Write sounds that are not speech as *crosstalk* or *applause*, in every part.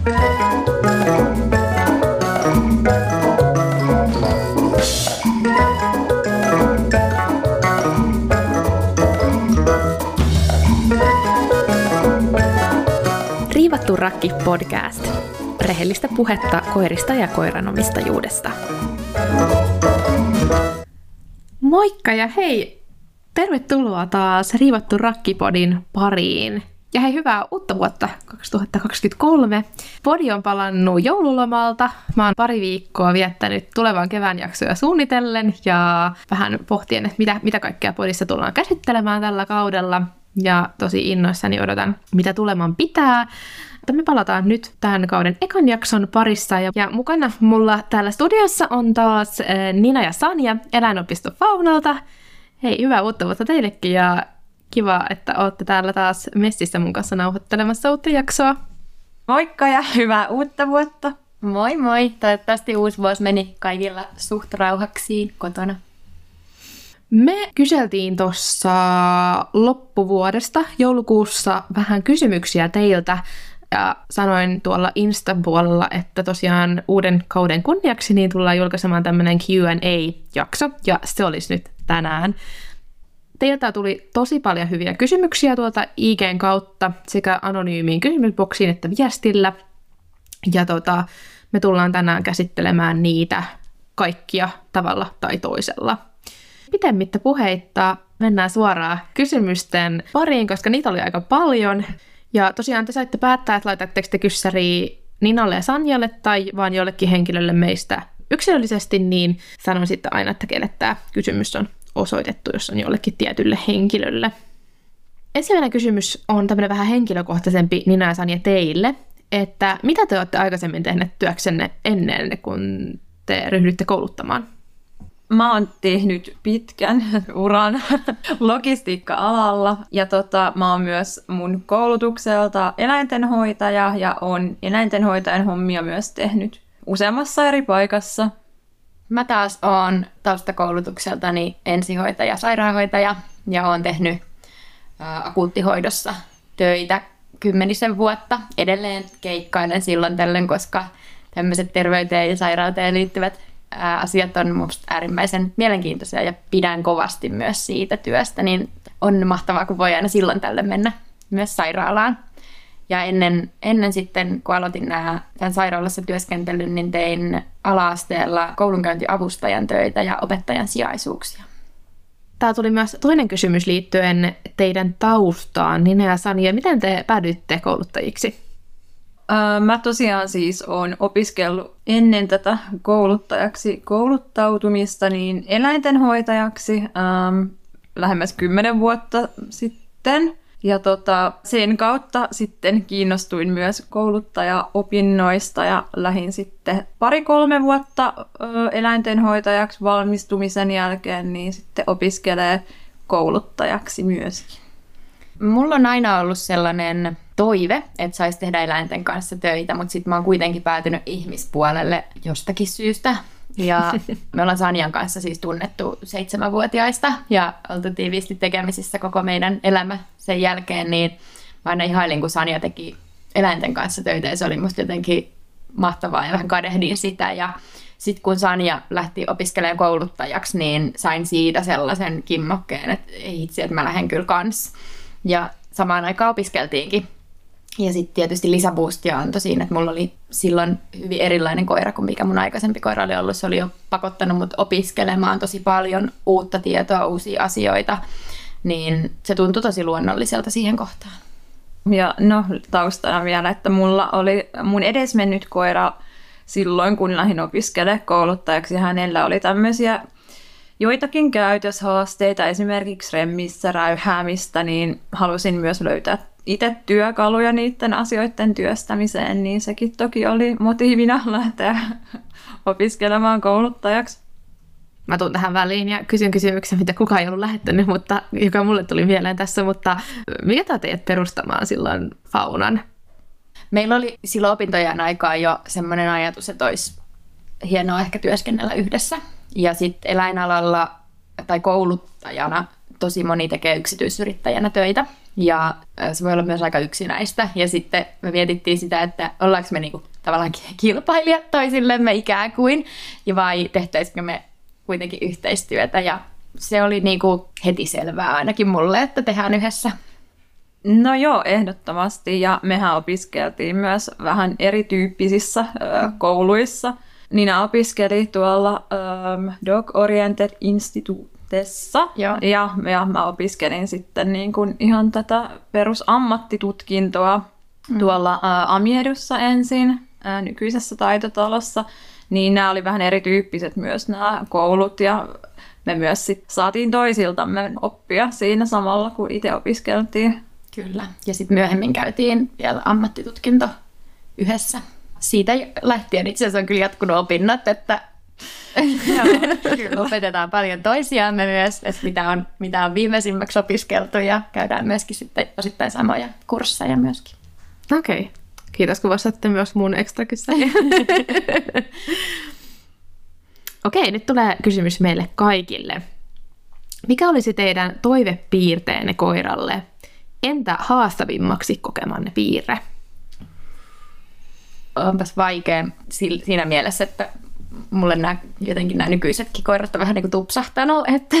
Riivattu rakki podcast. Rehellistä puhetta koirista ja koiranomistajuudesta. Moikka ja hei! Tervetuloa taas Riivattu rakkipodin pariin. Ja hei, hyvää uutta vuotta 2023. Podi on palannut joululomalta. Mä oon pari viikkoa viettänyt tulevan kevään jaksoja suunnitellen ja vähän pohtien, että mitä, mitä kaikkea podissa tullaan käsittelemään tällä kaudella. Ja tosi innoissani odotan, mitä tuleman pitää. Mutta me palataan nyt tämän kauden ekan jakson parissa. Ja, ja mukana mulla täällä studiossa on taas äh, Nina ja Sanja eläinopisto Faunalta. Hei, hyvää uutta vuotta teillekin ja kiva, että olette täällä taas messissä mun kanssa nauhoittelemassa uutta jaksoa. Moikka ja hyvää uutta vuotta! Moi moi! Toivottavasti uusi vuosi meni kaikilla suht rauhaksiin kotona. Me kyseltiin tuossa loppuvuodesta joulukuussa vähän kysymyksiä teiltä ja sanoin tuolla Insta-puolella, että tosiaan uuden kauden kunniaksi niin tullaan julkaisemaan tämmöinen Q&A-jakso ja se olisi nyt tänään. Teiltä tuli tosi paljon hyviä kysymyksiä tuolta IGn kautta sekä anonyymiin kysymysboksiin että viestillä. Ja tota, me tullaan tänään käsittelemään niitä kaikkia tavalla tai toisella. Pitemmittä puheitta mennään suoraan kysymysten pariin, koska niitä oli aika paljon. Ja tosiaan te saitte päättää, että laitatteko te kyssäriä Ninalle ja Sanjalle tai vaan jollekin henkilölle meistä yksilöllisesti, niin sanon sitten aina, että kelle tämä kysymys on osoitettu, jos on jollekin tietylle henkilölle. Ensimmäinen kysymys on tämmöinen vähän henkilökohtaisempi Nina ja Sanja teille, että mitä te olette aikaisemmin tehneet työksenne ennen kuin te ryhdytte kouluttamaan? Mä oon tehnyt pitkän *laughs* uran *laughs* logistiikka-alalla ja tota, mä oon myös mun koulutukselta eläintenhoitaja ja on eläintenhoitajan hommia myös tehnyt useammassa eri paikassa. Mä taas oon taustakoulutukseltani ensihoitaja, sairaanhoitaja ja oon tehnyt akuuttihoidossa töitä kymmenisen vuotta. Edelleen keikkailen silloin tällöin, koska tämmöiset terveyteen ja sairauteen liittyvät asiat on minusta äärimmäisen mielenkiintoisia ja pidän kovasti myös siitä työstä, niin on mahtavaa, kun voi aina silloin tällöin mennä myös sairaalaan. Ja ennen, ennen sitten, kun aloitin nämä, tämän sairaalassa työskentelyn, niin tein ala-asteella koulunkäyntiavustajan töitä ja opettajan sijaisuuksia. Tää tuli myös toinen kysymys liittyen teidän taustaan. Nina ja Sanja, miten te päädyitte kouluttajiksi? Mä tosiaan siis olen opiskellut ennen tätä kouluttajaksi kouluttautumista niin eläintenhoitajaksi ähm, lähemmäs kymmenen vuotta sitten. Ja tota, sen kautta sitten kiinnostuin myös kouluttajaopinnoista ja lähin sitten pari-kolme vuotta eläintenhoitajaksi valmistumisen jälkeen, niin sitten opiskelee kouluttajaksi myöskin. Mulla on aina ollut sellainen toive, että saisi tehdä eläinten kanssa töitä, mutta sitten mä oon kuitenkin päätynyt ihmispuolelle jostakin syystä. Ja me ollaan Sanjan kanssa siis tunnettu seitsemänvuotiaista ja oltu tiiviisti tekemisissä koko meidän elämä sen jälkeen, niin mä aina ihailin, kun Sanja teki eläinten kanssa töitä ja se oli musta jotenkin mahtavaa ja vähän kadehdin sitä ja sitten kun Sanja lähti opiskelemaan kouluttajaksi, niin sain siitä sellaisen kimmokkeen, että ei itse, että mä lähden kyllä kans. Ja samaan aikaan opiskeltiinkin ja sitten tietysti lisäboostia antoi siinä, että mulla oli silloin hyvin erilainen koira kuin mikä mun aikaisempi koira oli ollut. Se oli jo pakottanut mut opiskelemaan tosi paljon uutta tietoa, uusia asioita. Niin se tuntui tosi luonnolliselta siihen kohtaan. Ja no taustana vielä, että mulla oli mun edesmennyt koira silloin, kun lähdin opiskelemaan kouluttajaksi. Hänellä oli tämmöisiä joitakin käytöshaasteita, esimerkiksi remmissä räyhäämistä, niin halusin myös löytää työkaluja niiden asioiden työstämiseen, niin sekin toki oli motiivina lähteä *laughs* opiskelemaan kouluttajaksi. Mä tuun tähän väliin ja kysyn kysymyksen, mitä kukaan ei ollut lähettänyt, mutta, joka mulle tuli mieleen tässä, mutta mikä teidät perustamaan silloin Faunan? Meillä oli silloin opintojen aikaa jo semmoinen ajatus, että olisi hienoa ehkä työskennellä yhdessä. Ja sitten eläinalalla tai kouluttajana tosi moni tekee yksityisyrittäjänä töitä. Ja se voi olla myös aika yksinäistä. Ja sitten me mietittiin sitä, että ollaanko me niinku tavallaan kilpailijat toisillemme ikään kuin, ja vai tehtäisikö me kuitenkin yhteistyötä. Ja se oli niinku heti selvää ainakin mulle, että tehdään yhdessä. No joo, ehdottomasti. Ja mehän opiskeltiin myös vähän erityyppisissä ö, kouluissa. Nina opiskeli tuolla ö, Dog Oriented Institutessa. Joo. Ja, ja mä opiskelin sitten niin kuin ihan tätä perusammattitutkintoa mm. tuolla ö, Amiedussa ensin, ö, nykyisessä taitotalossa. Niin nämä oli vähän erityyppiset myös nämä koulut ja me myös sit saatiin toisiltamme oppia siinä samalla, kun itse opiskeltiin. Kyllä. Ja sitten myöhemmin käytiin vielä ammattitutkinto yhdessä. Siitä lähtien itse asiassa on kyllä jatkunut opinnot, että *laughs* opetetaan paljon toisiaamme myös, että mitä on, mitä on viimeisimmäksi opiskeltu ja käydään myöskin sitten osittain samoja kursseja myöskin. Okei. Okay. Kiitos, kun vastaatte myös mun ekstra *laughs* Okei, nyt tulee kysymys meille kaikille. Mikä olisi teidän toivepiirteenne koiralle? Entä haastavimmaksi kokemanne piirre? Onpas vaikea siinä mielessä, että mulle nämä, jotenkin nämä nykyisetkin koirat on vähän niin kuin tupsahtanut, että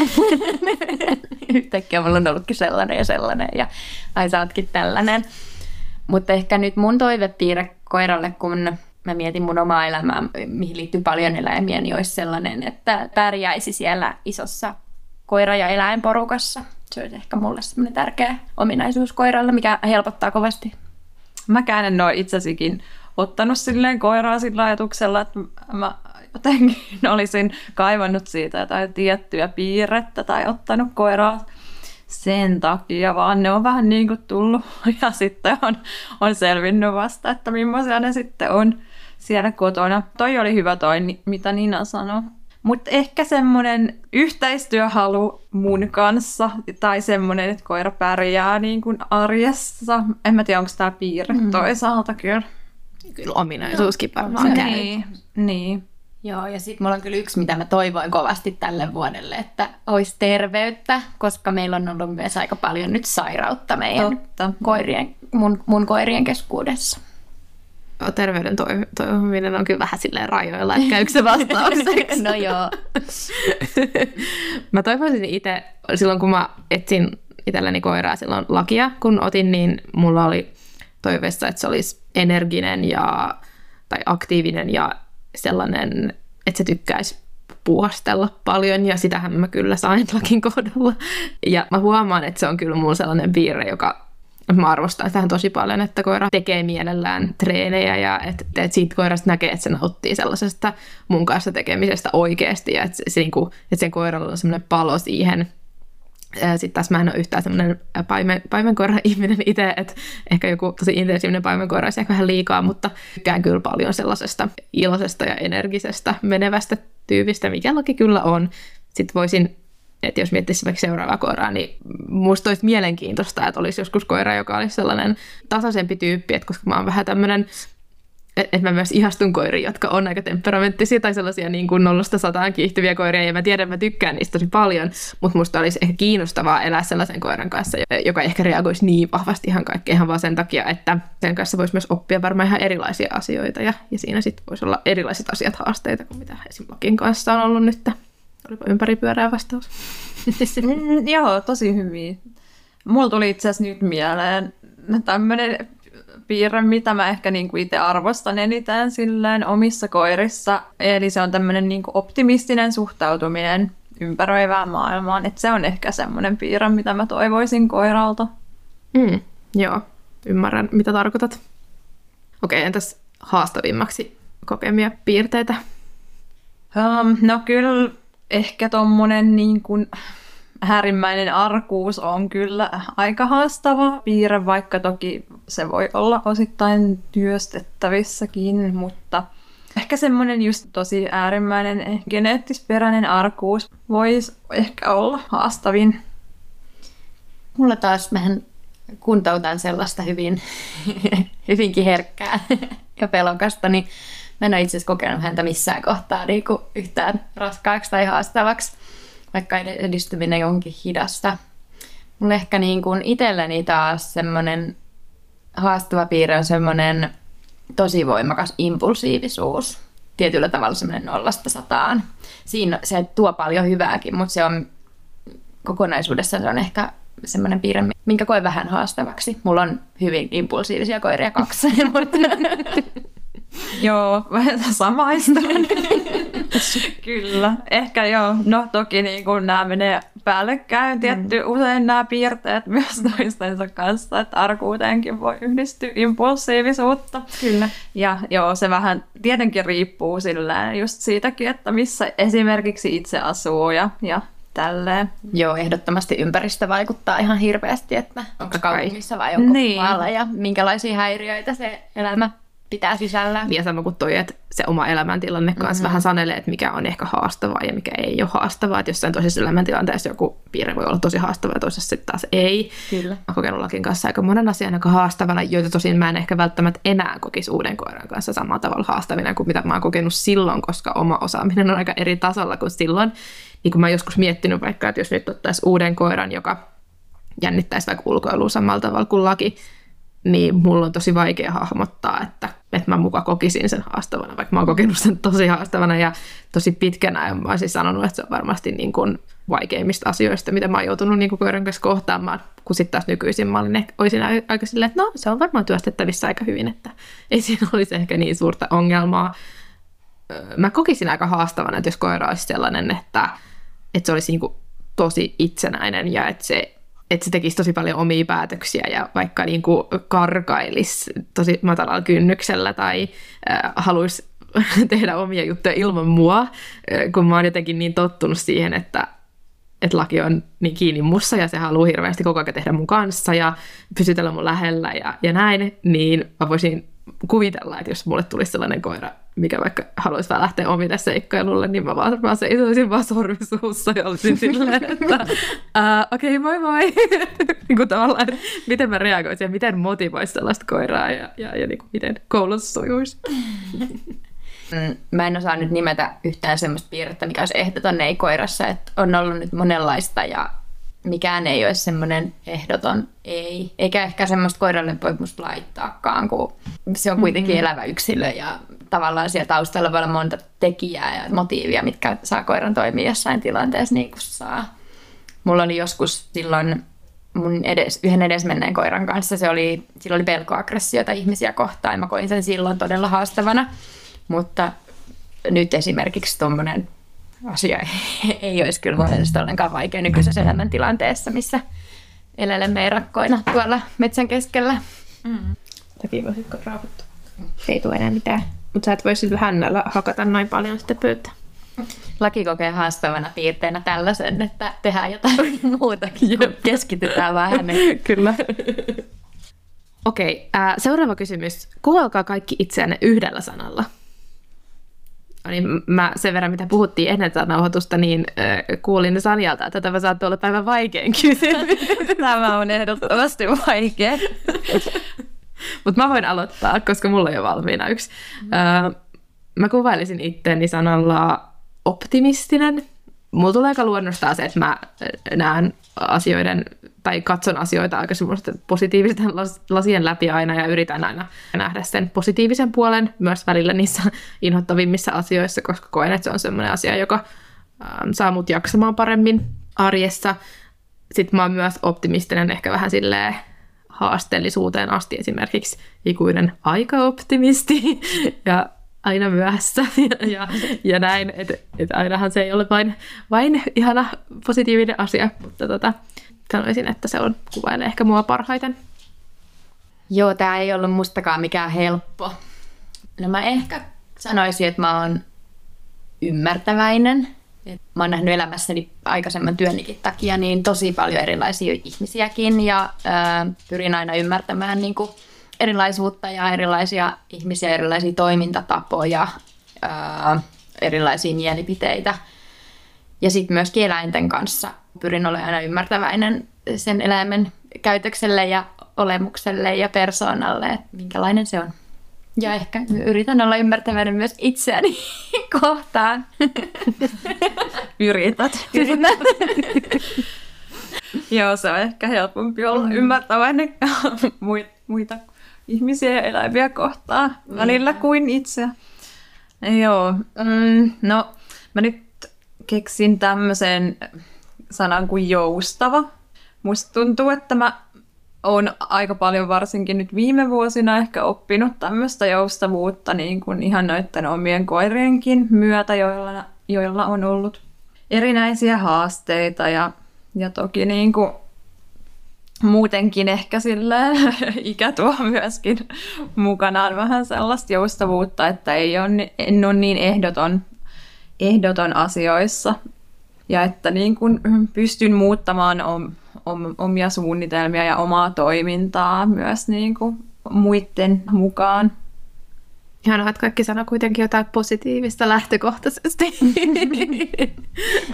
*laughs* yhtäkkiä mulla on ollutkin sellainen ja sellainen ja ai sä ootkin tällainen. Mutta ehkä nyt mun toivepiirre koiralle, kun mä mietin mun omaa elämää, mihin liittyy paljon eläimiä, niin olisi sellainen, että pärjäisi siellä isossa koira- ja eläinporukassa. Se olisi ehkä mulle semmoinen tärkeä ominaisuus koiralle, mikä helpottaa kovasti. Mäkään en ole itsesikin ottanut silleen koiraa sillä ajatuksella, että mä jotenkin *laughs* olisin kaivannut siitä jotain tiettyä piirrettä tai ottanut koiraa sen takia, vaan ne on vähän niin kuin tullut *laughs* ja sitten on, on selvinnyt vasta, että millaisia ne sitten on siellä kotona. Toi oli hyvä toi, mitä Nina sanoi. Mutta ehkä semmoinen yhteistyöhalu mun kanssa tai semmoinen, että koira pärjää niin kuin arjessa. En mä tiedä, onko tämä piirre mm. toisaalta kyllä. Kyllä ominaisuuskin varmaan no, Niin, niin. Joo, ja sitten mulla on kyllä yksi, mitä mä toivoin kovasti tälle vuodelle, että olisi terveyttä, koska meillä on ollut myös aika paljon nyt sairautta meidän Totta. koirien, mun, mun koirien keskuudessa terveyden toivominen on kyllä vähän silleen rajoilla, että käykö se vastaukseksi? *laughs* no joo. *laughs* mä toivoisin itse, silloin kun mä etsin itselleni koiraa silloin lakia, kun otin, niin mulla oli toiveessa, että se olisi energinen ja, tai aktiivinen ja sellainen, että se tykkäisi puhastella paljon ja sitähän mä kyllä sain lakin kohdalla. Ja mä huomaan, että se on kyllä mulla sellainen piirre, joka Mä arvostan tähän tosi paljon, että koira tekee mielellään treenejä ja että, että siitä koirasta näkee, että se nauttii sellaisesta mun kanssa tekemisestä oikeasti ja että, se, se, niinku, että sen koiralla on semmoinen palo siihen. Sitten taas mä en ole yhtään semmoinen paimen, paimenkoira-ihminen *laughs* itse, että ehkä joku tosi intensiivinen paimenkoira olisi ehkä vähän liikaa, mutta tykkään kyllä paljon sellaisesta iloisesta ja energisestä menevästä tyypistä, mikä laki kyllä on. Sitten voisin että jos miettisi vaikka seuraavaa koiraa, niin musta olisi mielenkiintoista, että olisi joskus koira, joka olisi sellainen tasaisempi tyyppi, että koska mä oon vähän tämmöinen että mä myös ihastun koiriin, jotka on aika temperamenttisia tai sellaisia niin kuin nollasta sataan kiihtyviä koiria, ja mä tiedän, mä tykkään niistä tosi paljon, mutta musta olisi ehkä kiinnostavaa elää sellaisen koiran kanssa, joka ehkä reagoisi niin vahvasti ihan kaikkeen ihan vaan sen takia, että sen kanssa voisi myös oppia varmaan ihan erilaisia asioita, ja, ja siinä sitten voisi olla erilaiset asiat haasteita kuin mitä esimerkiksi kanssa on ollut nyt. Olipa ympäripyörää vastaus. *laughs* mm, joo, tosi hyvin. Mulla tuli itse asiassa nyt mieleen tämmöinen piirre, mitä mä ehkä niinku itse arvostan eniten silleen omissa koirissa. Eli se on tämmöinen niinku optimistinen suhtautuminen ympäröivään maailmaan. Et se on ehkä semmoinen piirre, mitä mä toivoisin koiralta. Mm, joo, ymmärrän mitä tarkoitat. Okei, entäs haastavimmaksi kokemia piirteitä? Um, no kyllä ehkä tommonen niin kuin härimmäinen arkuus on kyllä aika haastava piirre, vaikka toki se voi olla osittain työstettävissäkin, mutta ehkä semmoinen just tosi äärimmäinen geneettisperäinen arkuus voisi ehkä olla haastavin. Mulla taas mehän kuntoutan sellaista hyvin, hyvinkin herkkää ja pelokasta, niin Mä en ole itse asiassa kokenut häntä missään kohtaa niin yhtään raskaaksi tai haastavaksi, vaikka edistyminen onkin hidasta. Mulla ehkä niin kuin itselleni taas semmoinen haastava piirre on semmoinen tosi voimakas impulsiivisuus. Tietyllä tavalla semmoinen nollasta sataan. Siinä se tuo paljon hyvääkin, mutta se on kokonaisuudessaan se on ehkä semmoinen piirre, minkä koen vähän haastavaksi. Mulla on hyvin impulsiivisia koiria kaksi, *laughs* mutta Joo, vähän samaistun. *laughs* Kyllä, ehkä joo. No toki niin kun nämä menee päällekkäin, tietty mm. usein nämä piirteet *laughs* myös toistensa kanssa, että arkuuteenkin voi yhdistyä impulsiivisuutta. Kyllä. Ja joo, se vähän tietenkin riippuu silleen just siitäkin, että missä esimerkiksi itse asuu ja, ja tälleen. Joo, ehdottomasti ympäristö vaikuttaa ihan hirveästi, että onko kaupungissa vai onko niin. maalla ja minkälaisia häiriöitä se elämä pitää sisällään. Ja sama kuin toi, että se oma elämäntilanne kanssa mm-hmm. vähän sanelee, että mikä on ehkä haastavaa ja mikä ei ole haastavaa. Että jossain toisessa elämäntilanteessa joku piirre voi olla tosi haastava ja toisessa sitten taas ei. Kyllä. Mä kokenut lakin kanssa aika monen asian aika haastavana, joita tosin mä en ehkä välttämättä enää kokisi uuden koiran kanssa samalla tavalla haastavina kuin mitä mä oon kokenut silloin, koska oma osaaminen on aika eri tasolla kuin silloin. Niin kuin mä joskus miettinyt vaikka, että jos nyt ottaisi uuden koiran, joka jännittäisi vaikka ulkoilua samalla tavalla kuin laki, niin mulla on tosi vaikea hahmottaa, että, että mä muka kokisin sen haastavana, vaikka mä oon kokenut sen tosi haastavana ja tosi pitkänä. Ja mä olisin sanonut, että se on varmasti niin kuin vaikeimmista asioista, mitä mä oon joutunut niin kuin koiran kanssa kohtaamaan, kun sitten taas nykyisin mä olin, olisin aika silleen, että no se on varmaan työstettävissä aika hyvin, että ei siinä *laughs* olisi ehkä niin suurta ongelmaa. Mä kokisin aika haastavana, että jos koira olisi sellainen, että, että se olisi niin kuin tosi itsenäinen ja että se että se tekisi tosi paljon omia päätöksiä ja vaikka niin kuin karkailisi tosi matalalla kynnyksellä tai äh, haluaisi *laughs* tehdä omia juttuja ilman mua, kun mä oon jotenkin niin tottunut siihen, että, että laki on niin kiinni mussa ja se haluaa hirveästi koko ajan tehdä mun kanssa ja pysytellä mun lähellä ja, ja näin, niin mä voisin kuvitella, että jos mulle tulisi sellainen koira, mikä vaikka haluaisi vaan lähteä omille seikkailulle, niin mä vaan, seisoisin vaan sormisuussa ja olisin silleen, että okei, okay, moi moi. *laughs* niin kuin tavallaan, miten mä reagoisin ja miten motivoisi sellaista koiraa ja, ja, ja niin kuin miten koulutus sujuisi. Mm, mä en osaa nyt nimetä yhtään semmoista piirrettä, mikä olisi ehdoton ei koirassa, että on ollut nyt monenlaista ja mikään ei ole semmoinen ehdoton ei. Eikä ehkä semmoista koiralle voi musta laittaakaan, kun se on kuitenkin mm-hmm. elävä yksilö ja tavallaan siellä taustalla voi olla monta tekijää ja motiivia, mitkä saa koiran toimia jossain tilanteessa niin kuin saa. Mulla oli joskus silloin mun edes, yhden edesmenneen koiran kanssa, se oli, sillä oli pelkoaggressiota ihmisiä kohtaan ja mä koin sen silloin todella haastavana. Mutta nyt esimerkiksi tuommoinen asia *laughs* ei, olisi kyllä monesti ollenkaan vaikea nykyisessä elämäntilanteessa, missä elelemme erakkoina tuolla metsän keskellä. Mm. Toki voisitko rauhoittua? Ei tule enää mitään. Mutta sä et voi sillä hännällä hakata noin paljon sitten pöytää. Laki kokee haastavana piirteenä tällaisen, että tehdään jotain *laughs* muutakin, keskitytään vähän. *laughs* Kyllä. Okei, okay, äh, seuraava kysymys. Kuvailkaa kaikki itseänne yhdellä sanalla niin mä sen verran, mitä puhuttiin ennen tätä nauhoitusta, niin äh, kuulin Sanjalta, että tämä saattaa olla päivän vaikein kysymys. *laughs* tämä on ehdottomasti vaikea. *laughs* Mutta mä voin aloittaa, koska mulla on jo valmiina yksi. Äh, mä kuvailisin itteeni sanalla optimistinen. Mulla tulee aika luonnostaan se, että mä näen asioiden tai katson asioita aika semmoisten positiivisten lasien läpi aina ja yritän aina nähdä sen positiivisen puolen myös välillä niissä *laughs* inhottavimmissa asioissa, koska koen, että se on semmoinen asia, joka ähm, saa mut jaksamaan paremmin arjessa. Sitten mä oon myös optimistinen ehkä vähän silleen haasteellisuuteen asti. Esimerkiksi ikuinen aikaoptimisti *laughs* ja aina myöhässä. *laughs* Ja, ja, ja näin, että et ainahan se ei ole vain, vain ihana positiivinen asia, mutta tota, sanoisin, että se on kuvailee ehkä mua parhaiten. Joo, tämä ei ollut mustakaan mikään helppo. No mä ehkä sanoisin, että mä oon ymmärtäväinen. Mä oon nähnyt elämässäni aikaisemman työnikin takia niin tosi paljon erilaisia ihmisiäkin ja ää, pyrin aina ymmärtämään niin kuin erilaisuutta ja erilaisia ihmisiä, erilaisia toimintatapoja, ää, erilaisia mielipiteitä. Ja sitten myös eläinten kanssa pyrin olemaan aina ymmärtäväinen sen eläimen käytökselle ja olemukselle ja persoonalle, että minkälainen se on. Ja ehkä yritän olla ymmärtäväinen myös itseäni *laughs* kohtaan. *laughs* Yrität. Yritän. *laughs* Joo, se on ehkä helpompi olla mm. ymmärtäväinen muita ihmisiä ja eläimiä kohtaa välillä kuin itse. Joo, mm, no mä nyt keksin tämmöisen sanan kuin joustava. Musta tuntuu, että mä oon aika paljon varsinkin nyt viime vuosina ehkä oppinut tämmöistä joustavuutta niin kuin ihan noiden omien koirienkin myötä, joilla, joilla on ollut erinäisiä haasteita ja, ja toki niin kuin muutenkin ehkä sille *laughs* ikä tuo myöskin mukanaan vähän sellaista joustavuutta, että ei ole, en ole niin ehdoton, ehdoton asioissa. Ja että niin kuin pystyn muuttamaan om, om, omia suunnitelmia ja omaa toimintaa myös niin kuin muiden mukaan. Ihanaa, että kaikki sanoo kuitenkin jotain positiivista lähtökohtaisesti.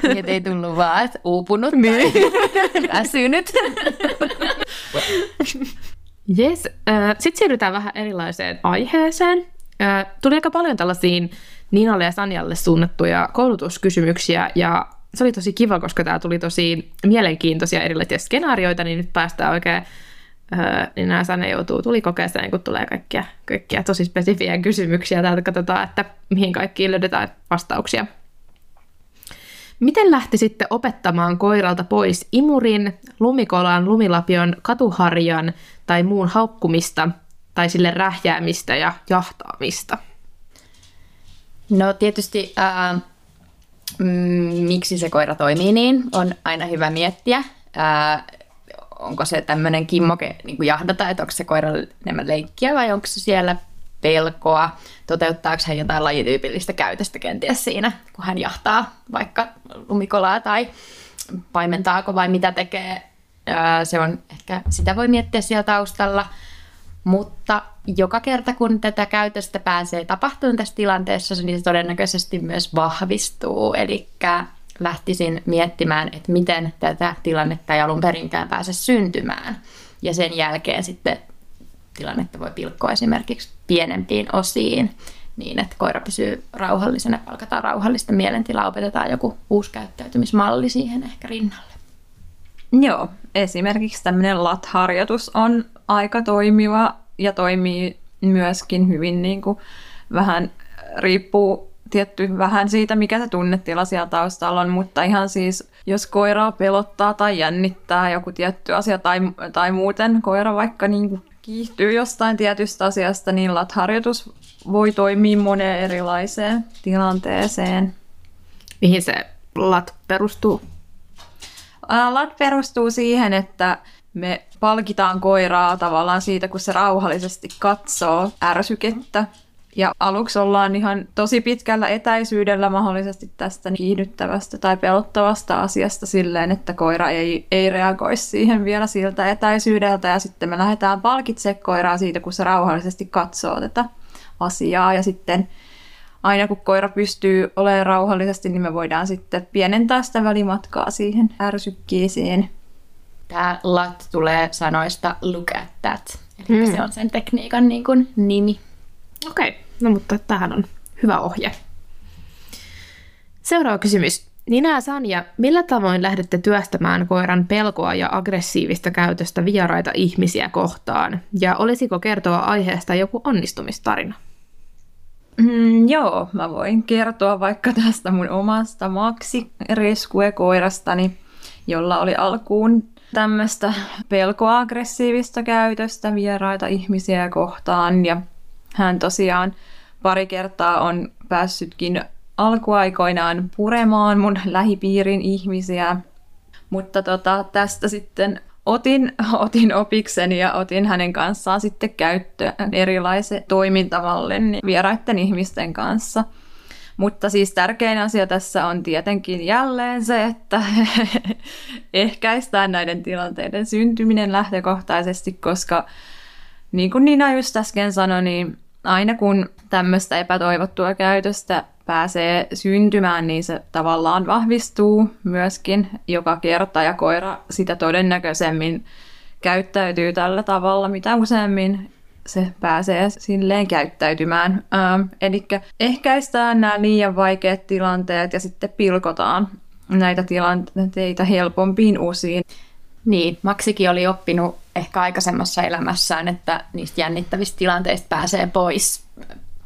niin, ei tullut vaan, että uupunut niin. väsynyt. yes. Sitten siirrytään vähän erilaiseen aiheeseen. Tuli aika paljon tällaisiin Ninalle ja Sanjalle suunnattuja koulutuskysymyksiä ja se oli tosi kiva, koska tämä tuli tosi mielenkiintoisia erilaisia skenaarioita, niin nyt päästään oikein Öö, niin nämä Sanne joutuu tulikokeeseen, kun tulee kaikkia, kaikkia tosi spesifiä kysymyksiä. Täältä katsotaan, että mihin kaikkiin löydetään vastauksia. Miten lähti sitten opettamaan koiralta pois imurin, lumikolan, lumilapion, katuharjan tai muun haukkumista tai sille rähjäämistä ja jahtaamista? No tietysti ää, mm, miksi se koira toimii niin, on aina hyvä miettiä. Ää, onko se tämmöinen kimmoke niin kuin jahdata, että onko se koira enemmän leikkiä vai onko se siellä pelkoa, toteuttaako hän jotain lajityypillistä käytöstä kenties siinä, kun hän jahtaa vaikka lumikolaa tai paimentaako vai mitä tekee. Se on ehkä, sitä voi miettiä siellä taustalla, mutta joka kerta kun tätä käytöstä pääsee tapahtumaan tässä tilanteessa, niin se todennäköisesti myös vahvistuu. Eli lähtisin miettimään, että miten tätä tilannetta ei alun perinkään pääse syntymään. Ja sen jälkeen sitten tilannetta voi pilkkoa esimerkiksi pienempiin osiin niin, että koira pysyy rauhallisena, palkataan rauhallista mielentilaa, opetetaan joku uusi käyttäytymismalli siihen ehkä rinnalle. Joo, esimerkiksi tämmöinen LAT-harjoitus on aika toimiva ja toimii myöskin hyvin niin kuin vähän riippuu tietty vähän siitä, mikä se tunnetila siellä taustalla on, mutta ihan siis, jos koiraa pelottaa tai jännittää joku tietty asia tai, tai muuten koira vaikka niin kuin kiihtyy jostain tietystä asiasta, niin LAT-harjoitus voi toimia moneen erilaiseen tilanteeseen. Mihin se LAT perustuu? LAT perustuu siihen, että me palkitaan koiraa tavallaan siitä, kun se rauhallisesti katsoo ärsykettä ja aluksi ollaan ihan tosi pitkällä etäisyydellä mahdollisesti tästä kiihdyttävästä tai pelottavasta asiasta silleen, että koira ei, ei reagoi siihen vielä siltä etäisyydeltä. Ja sitten me lähdetään palkitsemaan koiraa siitä, kun se rauhallisesti katsoo tätä asiaa. Ja sitten aina kun koira pystyy olemaan rauhallisesti, niin me voidaan sitten pienentää sitä välimatkaa siihen ärsykkiisiin. Tämä lat tulee sanoista look at that. Eli hmm. se on sen tekniikan niin kuin nimi. Okei. Okay. No mutta tähän on hyvä ohje. Seuraava kysymys. Nina ja Sanja, millä tavoin lähdette työstämään koiran pelkoa ja aggressiivista käytöstä vieraita ihmisiä kohtaan? Ja olisiko kertoa aiheesta joku onnistumistarina? Mm, joo, mä voin kertoa vaikka tästä mun omasta Maxi Rescue-koirastani, jolla oli alkuun tämmöistä pelkoa aggressiivista käytöstä vieraita ihmisiä kohtaan. Ja hän tosiaan pari kertaa on päässytkin alkuaikoinaan puremaan mun lähipiirin ihmisiä, mutta tota, tästä sitten otin, *laughs* otin opikseni ja otin hänen kanssaan sitten käyttöön erilaisen toimintamallin vieraiden ihmisten kanssa. Mutta siis tärkein asia tässä on tietenkin jälleen se, että *laughs* ehkäistään näiden tilanteiden syntyminen lähtökohtaisesti, koska niin kuin Nina just äsken sanoi, niin aina kun tämmöistä epätoivottua käytöstä pääsee syntymään, niin se tavallaan vahvistuu myöskin joka kerta ja koira sitä todennäköisemmin käyttäytyy tällä tavalla, mitä useammin se pääsee silleen käyttäytymään. Ähm, eli ehkäistään nämä liian vaikeat tilanteet ja sitten pilkotaan näitä tilanteita helpompiin osiin. Niin, Maksikin oli oppinut ehkä aikaisemmassa elämässään, että niistä jännittävistä tilanteista pääsee pois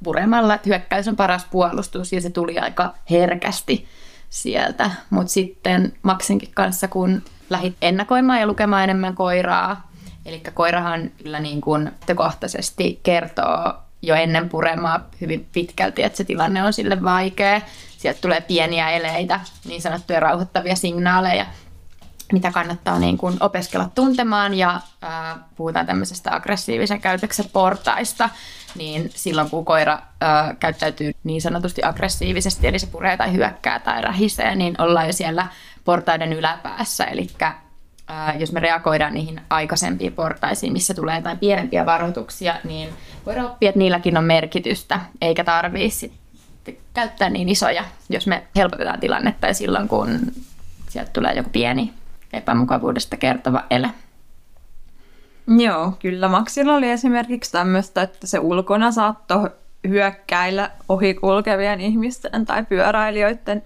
puremalla, että hyökkäys on paras puolustus ja se tuli aika herkästi sieltä. Mutta sitten Maksinkin kanssa, kun lähdit ennakoimaan ja lukemaan enemmän koiraa, eli koirahan kyllä niin kuin kohtaisesti kertoo jo ennen puremaa hyvin pitkälti, että se tilanne on sille vaikea. Sieltä tulee pieniä eleitä, niin sanottuja rauhoittavia signaaleja, mitä kannattaa niin kuin opiskella tuntemaan ja äh, puhutaan tämmöisestä aggressiivisen käytöksen portaista, niin silloin kun koira äh, käyttäytyy niin sanotusti aggressiivisesti, eli se puree tai hyökkää tai rähisee, niin ollaan jo siellä portaiden yläpäässä, eli jos me reagoidaan niihin aikaisempiin portaisiin, missä tulee jotain pienempiä varoituksia, niin voidaan oppia, että niilläkin on merkitystä, eikä tarvitse käyttää niin isoja, jos me helpotetaan tilannetta ja silloin, kun sieltä tulee joku pieni epämukavuudesta kertova ele. Joo, kyllä Maksilla oli esimerkiksi tämmöistä, että se ulkona saattoi hyökkäillä ohi kulkevien ihmisten tai pyöräilijöiden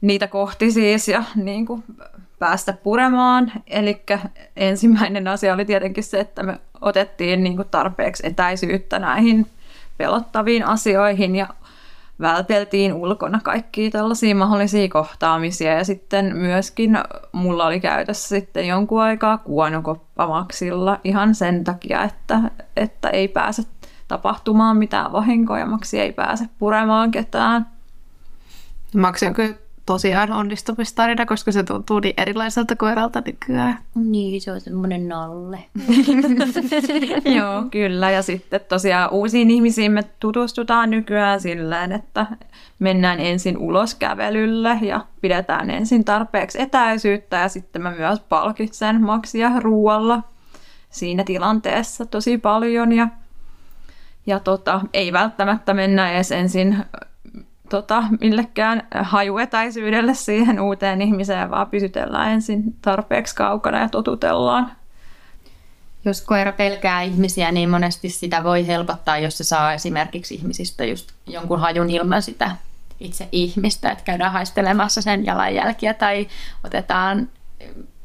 niitä kohti siis ja niin kuin päästä puremaan. Eli ensimmäinen asia oli tietenkin se, että me otettiin niin kuin tarpeeksi etäisyyttä näihin pelottaviin asioihin ja välteltiin ulkona kaikkia tällaisia mahdollisia kohtaamisia. Ja sitten myöskin mulla oli käytössä sitten jonkun aikaa kuonokoppamaksilla ihan sen takia, että, että ei pääse tapahtumaan mitään vahinkoja, maksi ei pääse puremaan ketään. Maksi tosiaan onnistumistarina, koska se tuntuu niin erilaiselta koiralta nykyään. Niin, se on semmoinen nalle. *laughs* Joo, kyllä. Ja sitten tosiaan uusiin ihmisiin me tutustutaan nykyään silleen, että mennään ensin ulos kävelylle ja pidetään ensin tarpeeksi etäisyyttä ja sitten mä myös palkitsen maksia ruualla siinä tilanteessa tosi paljon ja, ja tota, ei välttämättä mennä edes ensin tota, millekään hajuetäisyydelle siihen uuteen ihmiseen, vaan pysytellään ensin tarpeeksi kaukana ja totutellaan. Jos koira pelkää ihmisiä, niin monesti sitä voi helpottaa, jos se saa esimerkiksi ihmisistä just jonkun hajun ilman sitä itse ihmistä, että käydään haistelemassa sen jalanjälkiä tai otetaan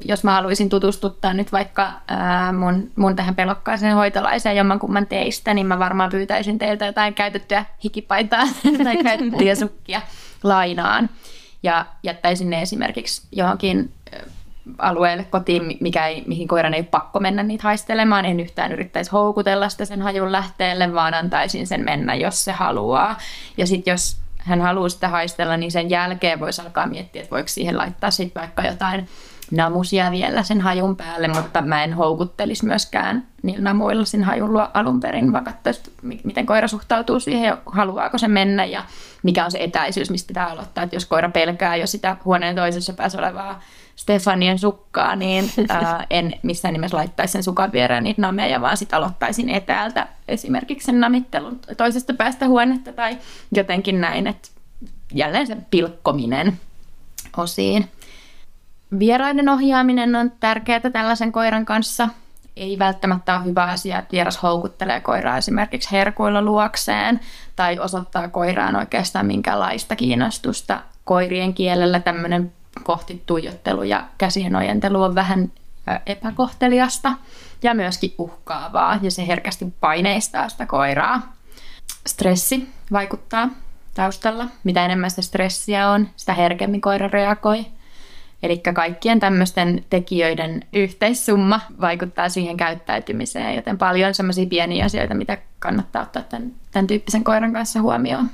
jos mä haluaisin tutustuttaa nyt vaikka ää, mun, mun tähän pelokkaaseen hoitolaiseen jommankumman teistä, niin mä varmaan pyytäisin teiltä jotain käytettyä hikipaitaa *laughs* tai käytettyjä sukkia lainaan. Ja jättäisin ne esimerkiksi johonkin alueelle kotiin, mikä ei, mihin koiran ei ole pakko mennä niitä haistelemaan. En yhtään yrittäisi houkutella sitä sen hajun lähteelle, vaan antaisin sen mennä, jos se haluaa. Ja sitten jos hän haluaa sitä haistella, niin sen jälkeen voisi alkaa miettiä, että voiko siihen laittaa sitten vaikka jotain namusia vielä sen hajun päälle, mutta mä en houkuttelisi myöskään niillä namuilla sen hajun luo alun perin, vaan katsoisi, miten koira suhtautuu siihen, haluaako se mennä ja mikä on se etäisyys, mistä pitää aloittaa. Että jos koira pelkää jo sitä huoneen toisessa päässä olevaa Stefanien sukkaa, niin *laughs* ää, en missään nimessä laittaisi sen sukan viereen niitä nameja, vaan sitten aloittaisin etäältä esimerkiksi sen namittelun toisesta päästä huonetta tai jotenkin näin, että jälleen se pilkkominen osiin. Vieraiden ohjaaminen on tärkeää tällaisen koiran kanssa. Ei välttämättä ole hyvä asia, että vieras houkuttelee koiraa esimerkiksi herkuilla luokseen tai osoittaa koiraan oikeastaan minkälaista kiinnostusta. Koirien kielellä tämmöinen kohti tuijottelu ja käsien ojentelu on vähän epäkohteliasta ja myöskin uhkaavaa ja se herkästi paineistaa sitä koiraa. Stressi vaikuttaa taustalla. Mitä enemmän sitä stressiä on, sitä herkemmin koira reagoi. Eli kaikkien tämmöisten tekijöiden yhteissumma vaikuttaa siihen käyttäytymiseen, joten paljon semmoisia pieniä asioita, mitä kannattaa ottaa tämän, tämän tyyppisen koiran kanssa huomioon.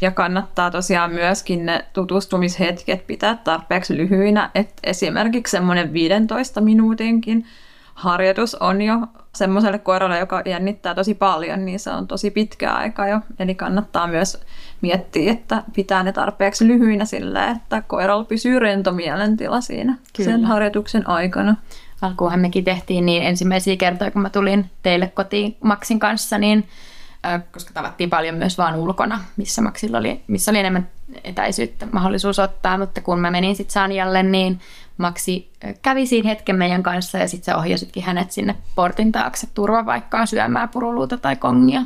Ja kannattaa tosiaan myöskin ne tutustumishetket pitää tarpeeksi lyhyinä, että esimerkiksi semmoinen 15 minuutinkin harjoitus on jo semmoiselle koiralle, joka jännittää tosi paljon, niin se on tosi pitkä aika jo. Eli kannattaa myös miettiä, että pitää ne tarpeeksi lyhyinä sillä, että koiralla pysyy rento mielentila siinä Kyllä. sen harjoituksen aikana. Alkuunhan mekin tehtiin niin ensimmäisiä kertoja, kun mä tulin teille kotiin Maksin kanssa, niin koska tavattiin paljon myös vaan ulkona, missä Maxilla oli, missä oli enemmän etäisyyttä mahdollisuus ottaa, mutta kun mä menin sitten Sanjalle, niin Maxi kävi siinä hetken meidän kanssa ja sitten sä ohjasitkin hänet sinne portin taakse turvapaikkaan syömään puruluuta tai kongia.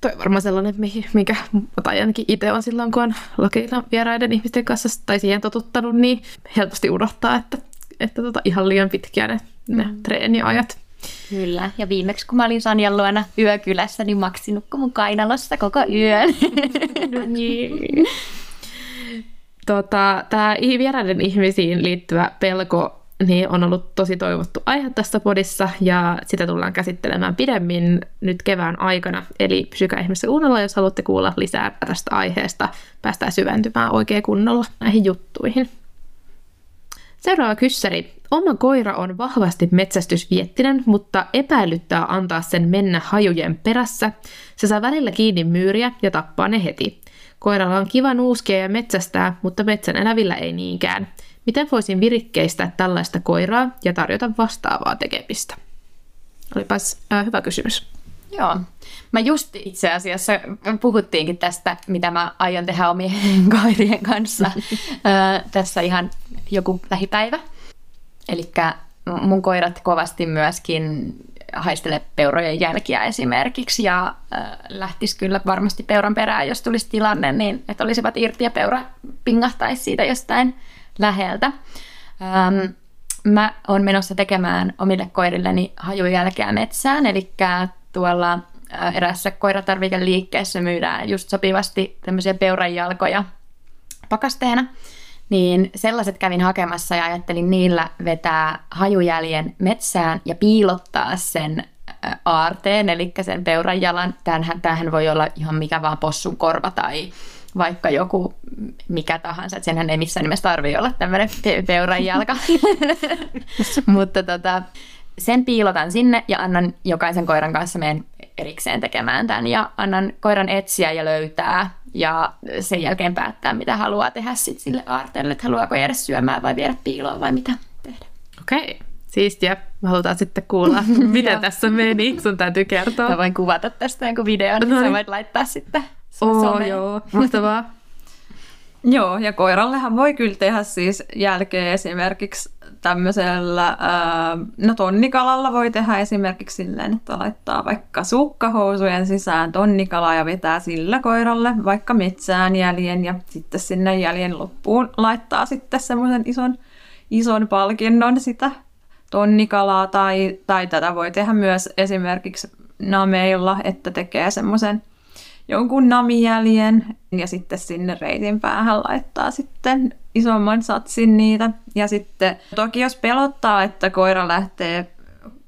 Toi on varmaan sellainen, mikä tai ainakin itse on silloin, kun on lokeilla vieraiden ihmisten kanssa tai siihen totuttanut, niin helposti unohtaa, että että tota, ihan liian pitkiä ne, ne mm. treeniajat. Kyllä, ja viimeksi kun mä olin Sanjan luona yökylässä, niin Maksi nukkui mun kainalossa koko yön. *laughs* no niin. *laughs* Tota, Tämä vieraiden ihmisiin liittyvä pelko niin on ollut tosi toivottu aihe tässä podissa ja sitä tullaan käsittelemään pidemmin nyt kevään aikana. Eli pysykää ihmeessä kuunnella, jos haluatte kuulla lisää tästä aiheesta. Päästään syventymään oikein kunnolla näihin juttuihin. Seuraava kyssäri. Oma koira on vahvasti metsästysviettinen, mutta epäilyttää antaa sen mennä hajujen perässä. Se saa välillä kiinni myyriä ja tappaa ne heti. Koiralla on kiva nuuskea ja metsästää, mutta metsän elävillä ei niinkään. Miten voisin virikkeistä tällaista koiraa ja tarjota vastaavaa tekemistä? Olipas äh, hyvä kysymys. Joo. Mä just itse asiassa puhuttiinkin tästä, mitä mä aion tehdä omien *laughs* koirien kanssa *laughs* äh, tässä ihan joku lähipäivä. Eli mun koirat kovasti myöskin haistele peurojen jälkiä esimerkiksi ja äh, lähtisi kyllä varmasti peuran perään, jos tulisi tilanne, niin että olisivat irti ja peura pingahtaisi siitä jostain läheltä. Ähm, mä oon menossa tekemään omille koirilleni hajujälkeä metsään, eli tuolla erässä koiratarvikeliikkeessä myydään just sopivasti tämmöisiä peuranjalkoja pakasteena. Niin sellaiset kävin hakemassa ja ajattelin niillä vetää hajujäljen metsään ja piilottaa sen äh, aarteen, eli sen peuranjalan. Tämähän, tämähän voi olla ihan mikä vaan possun korva tai vaikka joku mikä tahansa, että senhän ei missään nimessä tarvitse olla tämmöinen pe- peuran jalka. *laughs* Mutta tota, sen piilotan sinne ja annan jokaisen koiran kanssa meidän erikseen tekemään tämän ja annan koiran etsiä ja löytää ja sen jälkeen päättää, mitä haluaa tehdä sit sille aarteelle, että haluaako jäädä syömään vai viedä piiloon vai mitä tehdä. Okei. Okay. Siistiä. Me halutaan sitten kuulla, *laughs* miten tässä meni. Sun täytyy kertoa. Mä voin kuvata tästä jonkun videon, niin sä voit laittaa sitten Oh, joo, *laughs* mahtavaa. joo, ja koirallehan voi kyllä tehdä siis jälkeen esimerkiksi tämmöisellä, ää, no tonnikalalla voi tehdä esimerkiksi silleen, että laittaa vaikka sukkahousujen sisään tonnikalaa ja vetää sillä koiralle vaikka metsään jäljen ja sitten sinne jäljen loppuun laittaa sitten semmoisen ison, ison palkinnon sitä tonnikalaa tai, tai tätä voi tehdä myös esimerkiksi nameilla, että tekee semmoisen jonkun namijäljen ja sitten sinne reitin päähän laittaa sitten isomman satsin niitä. Ja sitten toki jos pelottaa, että koira lähtee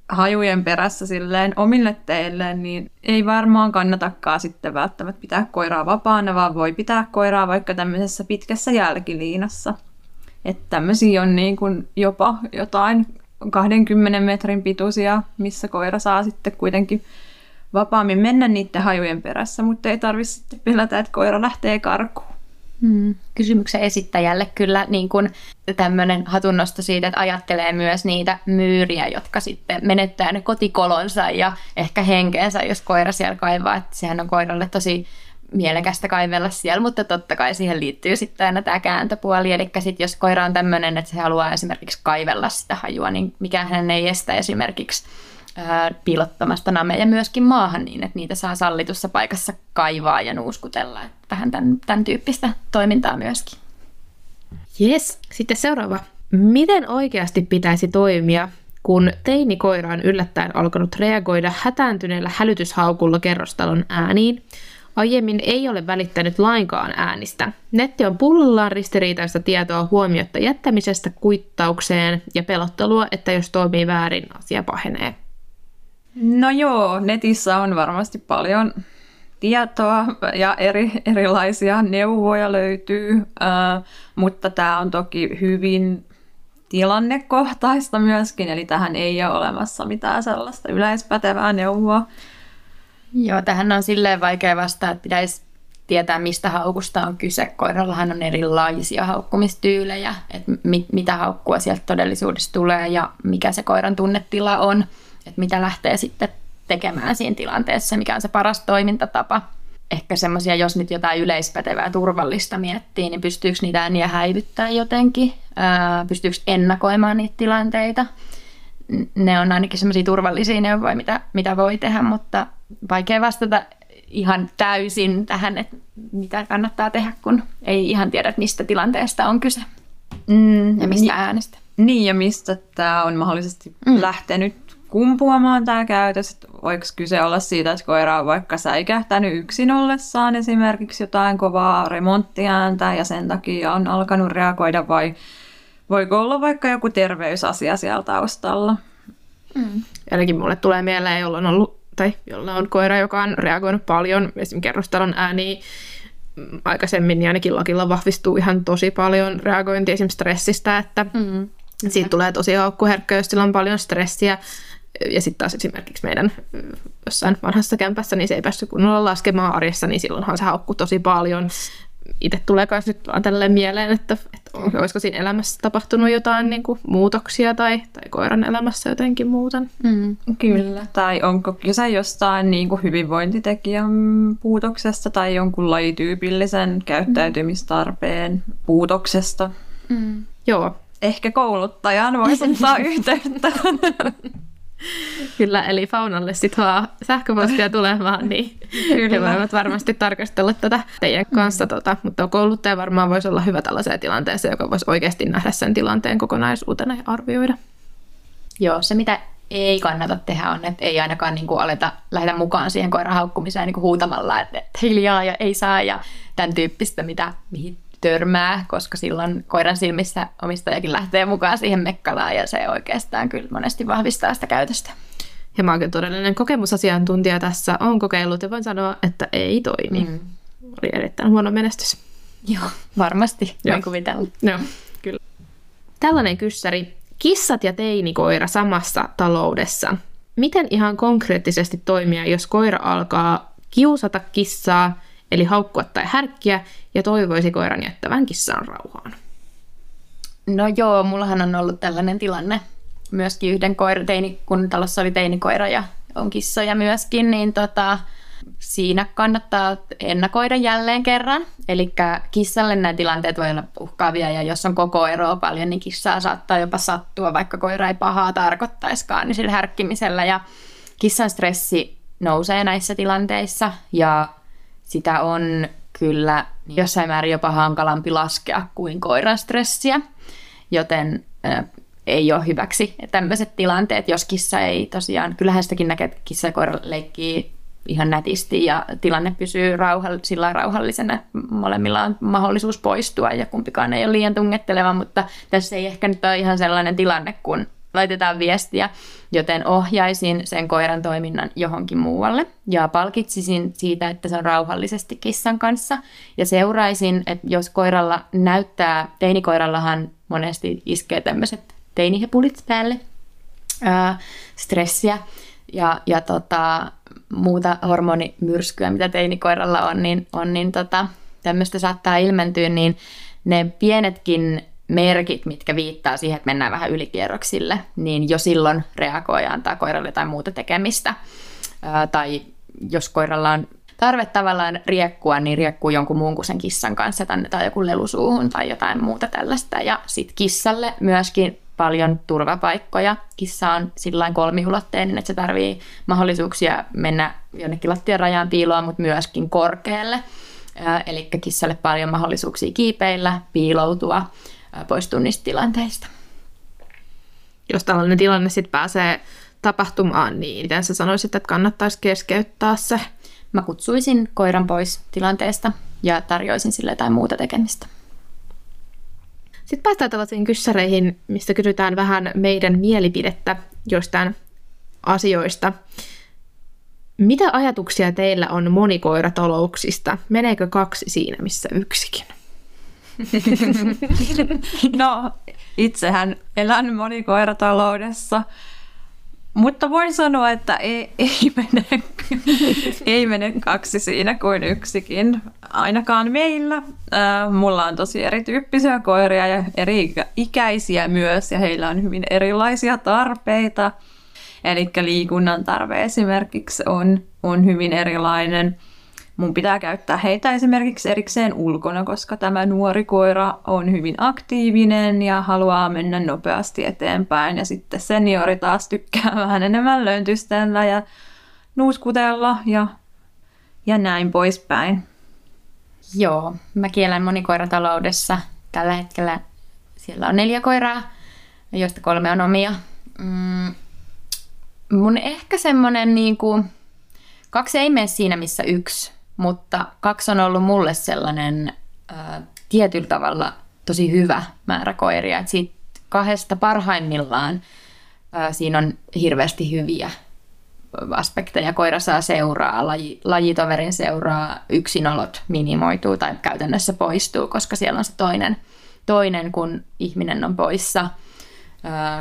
hajujen perässä silleen omille teille, niin ei varmaan kannatakaan sitten välttämättä pitää koiraa vapaana, vaan voi pitää koiraa vaikka tämmöisessä pitkässä jälkiliinassa. Että tämmöisiä on niin kuin jopa jotain 20 metrin pituisia, missä koira saa sitten kuitenkin vapaammin mennä niiden hajujen perässä, mutta ei tarvitse pelätä, että koira lähtee karkuun. Hmm. Kysymyksen esittäjälle kyllä niin kuin tämmöinen hatunnosto siitä, että ajattelee myös niitä myyriä, jotka sitten menettää ne kotikolonsa ja ehkä henkeensä, jos koira siellä kaivaa. Että sehän on koiralle tosi mielekästä kaivella siellä, mutta totta kai siihen liittyy sitten aina tämä kääntöpuoli. Eli sitten jos koira on tämmöinen, että se haluaa esimerkiksi kaivella sitä hajua, niin mikään hän ei estä esimerkiksi piilottamasta nameja myöskin maahan niin, että niitä saa sallitussa paikassa kaivaa ja nuuskutella. Vähän tämän, tämän tyyppistä toimintaa myöskin. Yes. Sitten seuraava. Miten oikeasti pitäisi toimia, kun teinikoira on yllättäen alkanut reagoida hätääntyneellä hälytyshaukulla kerrostalon ääniin? Aiemmin ei ole välittänyt lainkaan äänistä. Netti on pullollaan ristiriitaista tietoa huomiotta jättämisestä kuittaukseen ja pelottelua, että jos toimii väärin, asia pahenee. No joo, netissä on varmasti paljon tietoa ja eri, erilaisia neuvoja löytyy, äh, mutta tämä on toki hyvin tilannekohtaista myöskin, eli tähän ei ole olemassa mitään sellaista yleispätevää neuvoa. Joo, tähän on silleen vaikea vastata, että pitäisi tietää, mistä haukusta on kyse. Koirallahan on erilaisia haukkumistyylejä, että mit, mitä haukkua sieltä todellisuudessa tulee ja mikä se koiran tunnetila on että mitä lähtee sitten tekemään siinä tilanteessa, mikä on se paras toimintatapa. Ehkä semmoisia, jos nyt jotain yleispätevää turvallista miettii, niin pystyykö niitä ääniä häivyttää jotenkin? pystyykö ennakoimaan niitä tilanteita? Ne on ainakin semmoisia turvallisia neuvoja, mitä, mitä voi tehdä, mutta vaikea vastata ihan täysin tähän, että mitä kannattaa tehdä, kun ei ihan tiedä, mistä tilanteesta on kyse mm, ja mistä äänestä. Niin, ja mistä tämä on mahdollisesti mm. lähtenyt kumpuamaan tämä käytös, että voiko kyse olla siitä, että koira on vaikka säikähtänyt yksin ollessaan esimerkiksi jotain kovaa remonttiääntä ja sen takia on alkanut reagoida vai voiko olla vaikka joku terveysasia siellä taustalla. Mm. Ainakin mulle tulee mieleen, jolla on ollut tai jolla on koira, joka on reagoinut paljon esimerkiksi kerrostalon ääniin aikaisemmin, niin ainakin lakilla vahvistuu ihan tosi paljon reagointi esimerkiksi stressistä, että mm. siitä tulee tosi haukkuherkkä, jos sillä on paljon stressiä. Ja sitten taas esimerkiksi meidän jossain vanhassa kämpässä, niin se ei päässyt kunnolla laskemaan arjessa, niin silloinhan se haukkuu tosi paljon itse tulee myös nyt vaan tälleen mieleen, että, että olisiko siinä elämässä tapahtunut jotain niin kuin muutoksia tai, tai koiran elämässä jotenkin muuta. Mm, kyllä. Tai onko kyse jostain niin kuin hyvinvointitekijän puutoksesta tai jonkun lajityypillisen käyttäytymistarpeen puutoksesta. Mm. Joo. Ehkä kouluttajan voisi ottaa yhteyttä. *laughs* Kyllä, eli Faunalle sitten vaan sähköpostia tulemaan, niin Kyllä. he voivat varmasti tarkastella tätä teidän kanssa. Mm. Tota, mutta kouluttaja varmaan voisi olla hyvä tällaiseen tilanteeseen, joka voisi oikeasti nähdä sen tilanteen kokonaisuutena ja arvioida. Joo, se mitä ei kannata tehdä on, että ei ainakaan niin kuin aleta lähteä mukaan siihen koiran haukkumiseen niin kuin huutamalla, että, että hiljaa ja ei saa ja tämän tyyppistä, mitä, mihin törmää, koska silloin koiran silmissä omistajakin lähtee mukaan siihen mekkalaan ja se oikeastaan kyllä monesti vahvistaa sitä käytöstä. Ja mä oon todellinen kokemusasiantuntija tässä, on kokeillut ja voin sanoa, että ei toimi. Mm. Oli erittäin huono menestys. Joo, varmasti, Joo. voin kuvitella. Joo, kyllä. Tällainen kyssäri. Kissat ja teinikoira samassa taloudessa. Miten ihan konkreettisesti toimia, jos koira alkaa kiusata kissaa – eli haukkua tai härkkiä, ja toivoisi koiran jättävän kissan rauhaan. No joo, mullahan on ollut tällainen tilanne myöskin yhden koira, teini, kun talossa oli teinikoira ja on kissoja myöskin, niin tota, siinä kannattaa ennakoida jälleen kerran. Eli kissalle nämä tilanteet voi olla uhkaavia ja jos on koko eroa paljon, niin kissaa saattaa jopa sattua, vaikka koira ei pahaa tarkoittaiskaan, niin sillä härkkimisellä. Ja kissan stressi nousee näissä tilanteissa ja sitä on kyllä jossain määrin jopa hankalampi laskea kuin koiran stressiä, joten äh, ei ole hyväksi tämmöiset tilanteet, jos kissa ei tosiaan, kyllähän sitäkin näkee, että kissa ja koira leikkii ihan nätisti ja tilanne pysyy rauhall- sillä rauhallisena. Molemmilla on mahdollisuus poistua ja kumpikaan ei ole liian tungetteleva, mutta tässä ei ehkä nyt ole ihan sellainen tilanne, kun laitetaan viestiä, joten ohjaisin sen koiran toiminnan johonkin muualle. Ja palkitsisin siitä, että se on rauhallisesti kissan kanssa. Ja seuraisin, että jos koiralla näyttää, teinikoirallahan monesti iskee tämmöiset teinihepulit päälle, ää, stressiä ja, ja tota, muuta hormonimyrskyä, mitä teinikoiralla on, niin, on, niin tota, tämmöistä saattaa ilmentyä, niin ne pienetkin merkit, mitkä viittaa siihen, että mennään vähän ylikierroksille, niin jo silloin reagoi ja antaa koiralle jotain muuta tekemistä. Ää, tai jos koiralla on tarve tavallaan riekkua, niin riekkuu jonkun muun kuin sen kissan kanssa, että annetaan joku lelusuuhun tai jotain muuta tällaista. Ja sitten kissalle myöskin paljon turvapaikkoja. Kissa on sillä kolmiulotteinen, että se tarvii mahdollisuuksia mennä jonnekin lattian rajaan piiloon, mutta myöskin korkealle. Eli kissalle paljon mahdollisuuksia kiipeillä, piiloutua poistua niistä tilanteista. Jos tällainen tilanne sitten pääsee tapahtumaan, niin miten sä sanoisit, että kannattaisi keskeyttää se? Mä kutsuisin koiran pois tilanteesta ja tarjoisin sille jotain muuta tekemistä. Sitten päästään tällaisiin kyssäreihin, mistä kysytään vähän meidän mielipidettä joistain asioista. Mitä ajatuksia teillä on monikoiratalouksista? Meneekö kaksi siinä, missä yksikin? No, itsehän elän monikoirataloudessa, mutta voin sanoa, että ei, ei, mene, ei mene kaksi siinä kuin yksikin. Ainakaan meillä. Äh, mulla on tosi erityyppisiä koiria ja eri ikäisiä myös, ja heillä on hyvin erilaisia tarpeita. Eli liikunnan tarve esimerkiksi on, on hyvin erilainen – mun pitää käyttää heitä esimerkiksi erikseen ulkona, koska tämä nuori koira on hyvin aktiivinen ja haluaa mennä nopeasti eteenpäin. Ja sitten seniori taas tykkää vähän enemmän löntystellä ja nuuskutella ja, ja näin poispäin. Joo, mä kielän monikoirataloudessa. Tällä hetkellä siellä on neljä koiraa. joista kolme on omia. Mm, mun ehkä semmoinen niin kuin, kaksi ei mene siinä missä yksi, mutta kaksi on ollut mulle sellainen ää, tietyllä tavalla tosi hyvä määrä koiria. Et siitä kahdesta parhaimmillaan ää, siinä on hirveästi hyviä aspekteja. Koira saa seuraa, laji, lajitoverin seuraa, yksinolot minimoituu tai käytännössä poistuu, koska siellä on se toinen, toinen kun ihminen on poissa.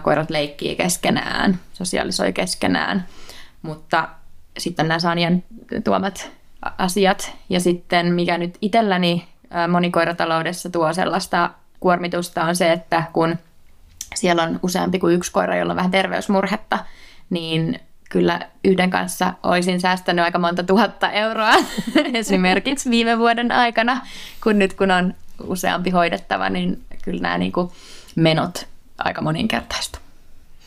Koirat leikkii keskenään, sosiaalisoi keskenään, mutta sitten nämä Sanjan tuomat asiat. Ja sitten mikä nyt itselläni monikoirataloudessa tuo sellaista kuormitusta on se, että kun siellä on useampi kuin yksi koira, jolla on vähän terveysmurhetta, niin kyllä yhden kanssa olisin säästänyt aika monta tuhatta euroa *laughs* esimerkiksi viime vuoden aikana, kun nyt kun on useampi hoidettava, niin kyllä nämä niin kuin menot aika moninkertaista.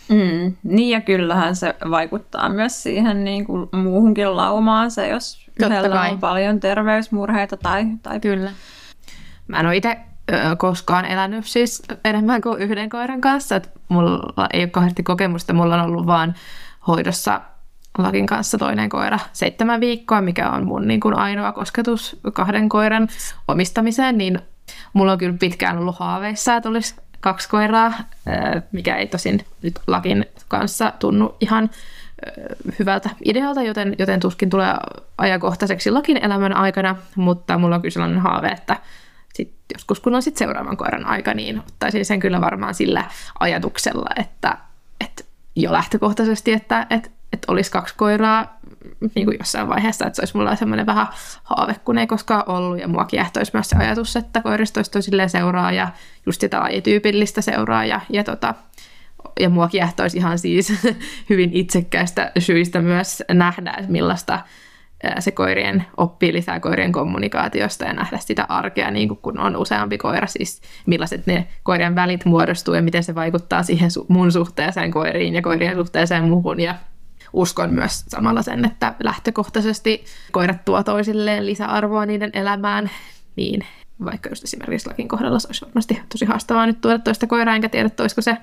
Mm, niin ja kyllähän se vaikuttaa myös siihen niin kuin muuhunkin laumaan se, jos yhdellä on paljon terveysmurheita tai, tai... Kyllä. Mä en ole itse koskaan elänyt siis enemmän kuin yhden koiran kanssa. Että mulla ei ole kauheasti kokemusta, mulla on ollut vaan hoidossa Lakin kanssa toinen koira seitsemän viikkoa, mikä on mun niin kuin ainoa kosketus kahden koiran omistamiseen, niin mulla on kyllä pitkään ollut haaveissa, että olisi kaksi koiraa, mikä ei tosin nyt Lakin kanssa tunnu ihan hyvältä idealta, joten, joten tuskin tulee ajankohtaiseksi Lakin elämän aikana, mutta mulla on kyllä sellainen haave, että sit joskus kun on sit seuraavan koiran aika, niin ottaisin sen kyllä varmaan sillä ajatuksella, että, että jo lähtökohtaisesti, että, että, että olisi kaksi koiraa niin kuin jossain vaiheessa, että se olisi mulla semmoinen vähän haave, kun ei koskaan ollut, ja mua kiehtoisi myös se ajatus, että koirista olisi toisilleen seuraa, ja just sitä lajityypillistä seuraa, ja, ja, tota, ja mua kiehtoisi ihan siis *laughs* hyvin itsekkäistä syistä myös nähdä, että millaista se koirien oppii lisää koirien kommunikaatiosta ja nähdä sitä arkea, niin kuin kun on useampi koira, siis millaiset ne koirien välit muodostuu ja miten se vaikuttaa siihen mun suhteeseen koiriin ja koirien suhteeseen muuhun ja uskon myös samalla sen, että lähtökohtaisesti koirat tuo toisilleen lisäarvoa niiden elämään, niin vaikka just esimerkiksi lakin kohdalla se olisi varmasti tosi haastavaa nyt tuoda toista koiraa, enkä tiedä, että olisiko se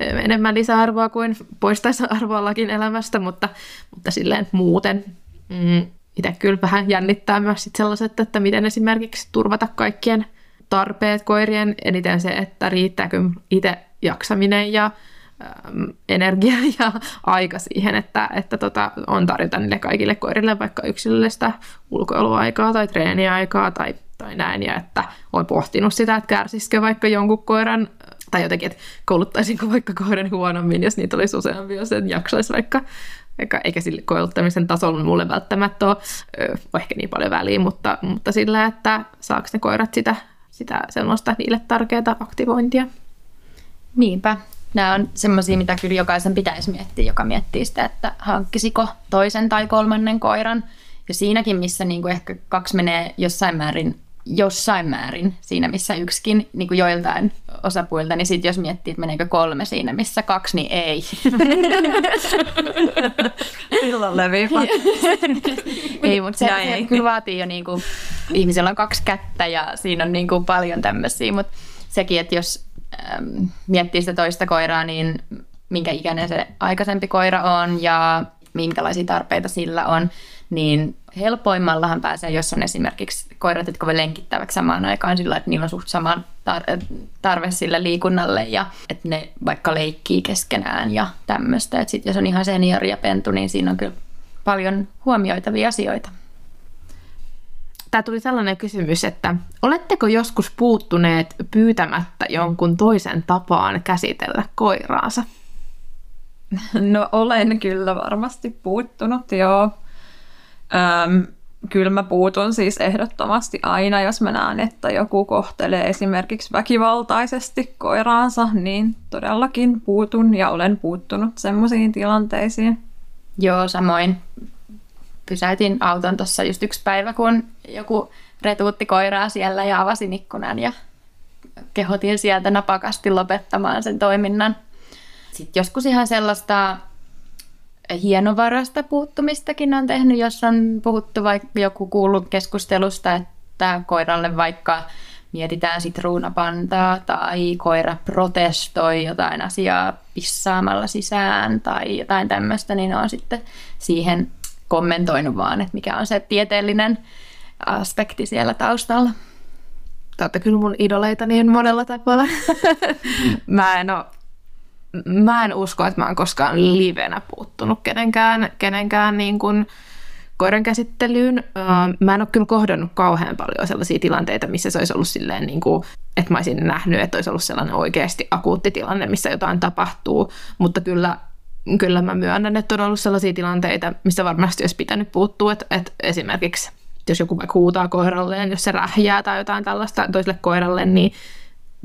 enemmän lisäarvoa kuin poistaisi arvoa lakin elämästä, mutta, mutta silleen muuten mm, itse kyllä vähän jännittää myös sit sellaiset, että miten esimerkiksi turvata kaikkien tarpeet koirien, eniten se, että riittääkö itse jaksaminen ja äm, energia *laughs* ja aika siihen, että, että tota, on tarjota niille kaikille koirille vaikka yksilöllistä ulkoiluaikaa tai treeniaikaa tai, tai näin, ja että olen pohtinut sitä, että kärsisikö vaikka jonkun koiran tai jotenkin, että kouluttaisinko vaikka koiran huonommin, jos niitä olisi useampi, jos en jaksaisi vaikka eikä, eikä sille kouluttamisen tasolla mulle välttämättä ole ehkä niin paljon väliä, mutta, mutta sillä, että saako ne koirat sitä, sitä sellaista niille tärkeää aktivointia. Niinpä. Nämä on semmoisia, mitä kyllä jokaisen pitäisi miettiä, joka miettii sitä, että hankkisiko toisen tai kolmannen koiran. Ja siinäkin, missä niin kuin ehkä kaksi menee jossain määrin jossain määrin siinä, missä yksikin niin kuin joiltain osapuilta, niin sitten jos miettii, että meneekö kolme siinä, missä kaksi, niin ei. *laughs* Silloin levii *laughs* Ei, mutta se, se kyllä vaatii jo, niin kuin, ihmisellä on kaksi kättä ja siinä on niin kuin paljon tämmöisiä, mutta sekin, että jos miettii sitä toista koiraa, niin minkä ikäinen se aikaisempi koira on ja minkälaisia tarpeita sillä on, niin helpoimmallahan pääsee, jos on esimerkiksi koirat, jotka voi lenkittäväksi samaan aikaan sillä, että niillä on suht sama tarve sille liikunnalle ja että ne vaikka leikkii keskenään ja tämmöistä. Että sit jos on ihan seniori ja pentu, niin siinä on kyllä paljon huomioitavia asioita. Tämä tuli sellainen kysymys, että oletteko joskus puuttuneet pyytämättä jonkun toisen tapaan käsitellä koiraansa? No olen kyllä varmasti puuttunut, joo. Öm, kyllä mä puutun siis ehdottomasti aina, jos mä näen, että joku kohtelee esimerkiksi väkivaltaisesti koiraansa, niin todellakin puutun ja olen puuttunut semmoisiin tilanteisiin. Joo, samoin. Pysäytin auton tuossa just yksi päivä, kun joku retuutti koiraa siellä ja avasin ikkunan ja kehotin sieltä napakasti lopettamaan sen toiminnan. Sitten joskus ihan sellaista hienovarasta puuttumistakin on tehnyt, jos on puhuttu vaikka joku kuullut keskustelusta, että koiralle vaikka mietitään sitruunapantaa tai koira protestoi jotain asiaa pissaamalla sisään tai jotain tämmöistä, niin on sitten siihen kommentoinut vaan, että mikä on se tieteellinen aspekti siellä taustalla. Te kyllä mun idoleita niin monella tapaa. mä en ole mä en usko, että mä oon koskaan livenä puuttunut kenenkään, kenenkään niin kuin koiran käsittelyyn. Mä en ole kyllä kohdannut kauhean paljon sellaisia tilanteita, missä se olisi ollut silleen, niin kuin, että mä olisin nähnyt, että olisi ollut sellainen oikeasti akuutti tilanne, missä jotain tapahtuu. Mutta kyllä, kyllä mä myönnän, että on ollut sellaisia tilanteita, missä varmasti olisi pitänyt puuttua. Että, että esimerkiksi jos joku vaikka huutaa koiralleen, jos se rähjää tai jotain tällaista toiselle koiralle, niin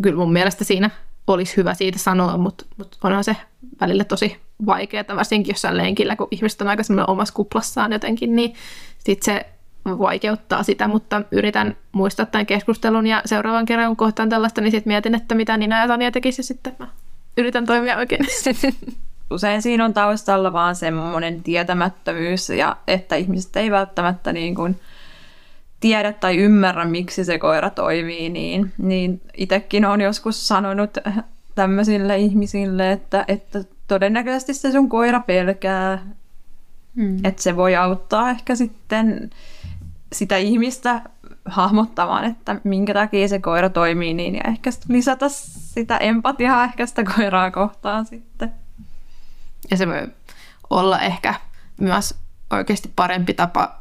kyllä mun mielestä siinä olisi hyvä siitä sanoa, mutta, mutta onhan se välillä tosi vaikeaa, varsinkin jossain lenkillä, kun ihmiset on aika semmoinen omassa kuplassaan jotenkin, niin sitten se vaikeuttaa sitä, mutta yritän muistaa tämän keskustelun ja seuraavan kerran, kun kohtaan tällaista, niin sitten mietin, että mitä Nina ja Tania tekisi sitten mä yritän toimia oikein. *laughs* Usein siinä on taustalla vaan semmoinen tietämättömyys ja että ihmiset ei välttämättä niin kuin tiedä tai ymmärrä, miksi se koira toimii, niin, niin itsekin on joskus sanonut tämmöisille ihmisille, että, että todennäköisesti se sun koira pelkää, mm. että se voi auttaa ehkä sitten sitä ihmistä hahmottamaan, että minkä takia se koira toimii niin, ja ehkä lisätä sitä empatiaa ehkä sitä koiraa kohtaan sitten. Ja se voi olla ehkä myös oikeasti parempi tapa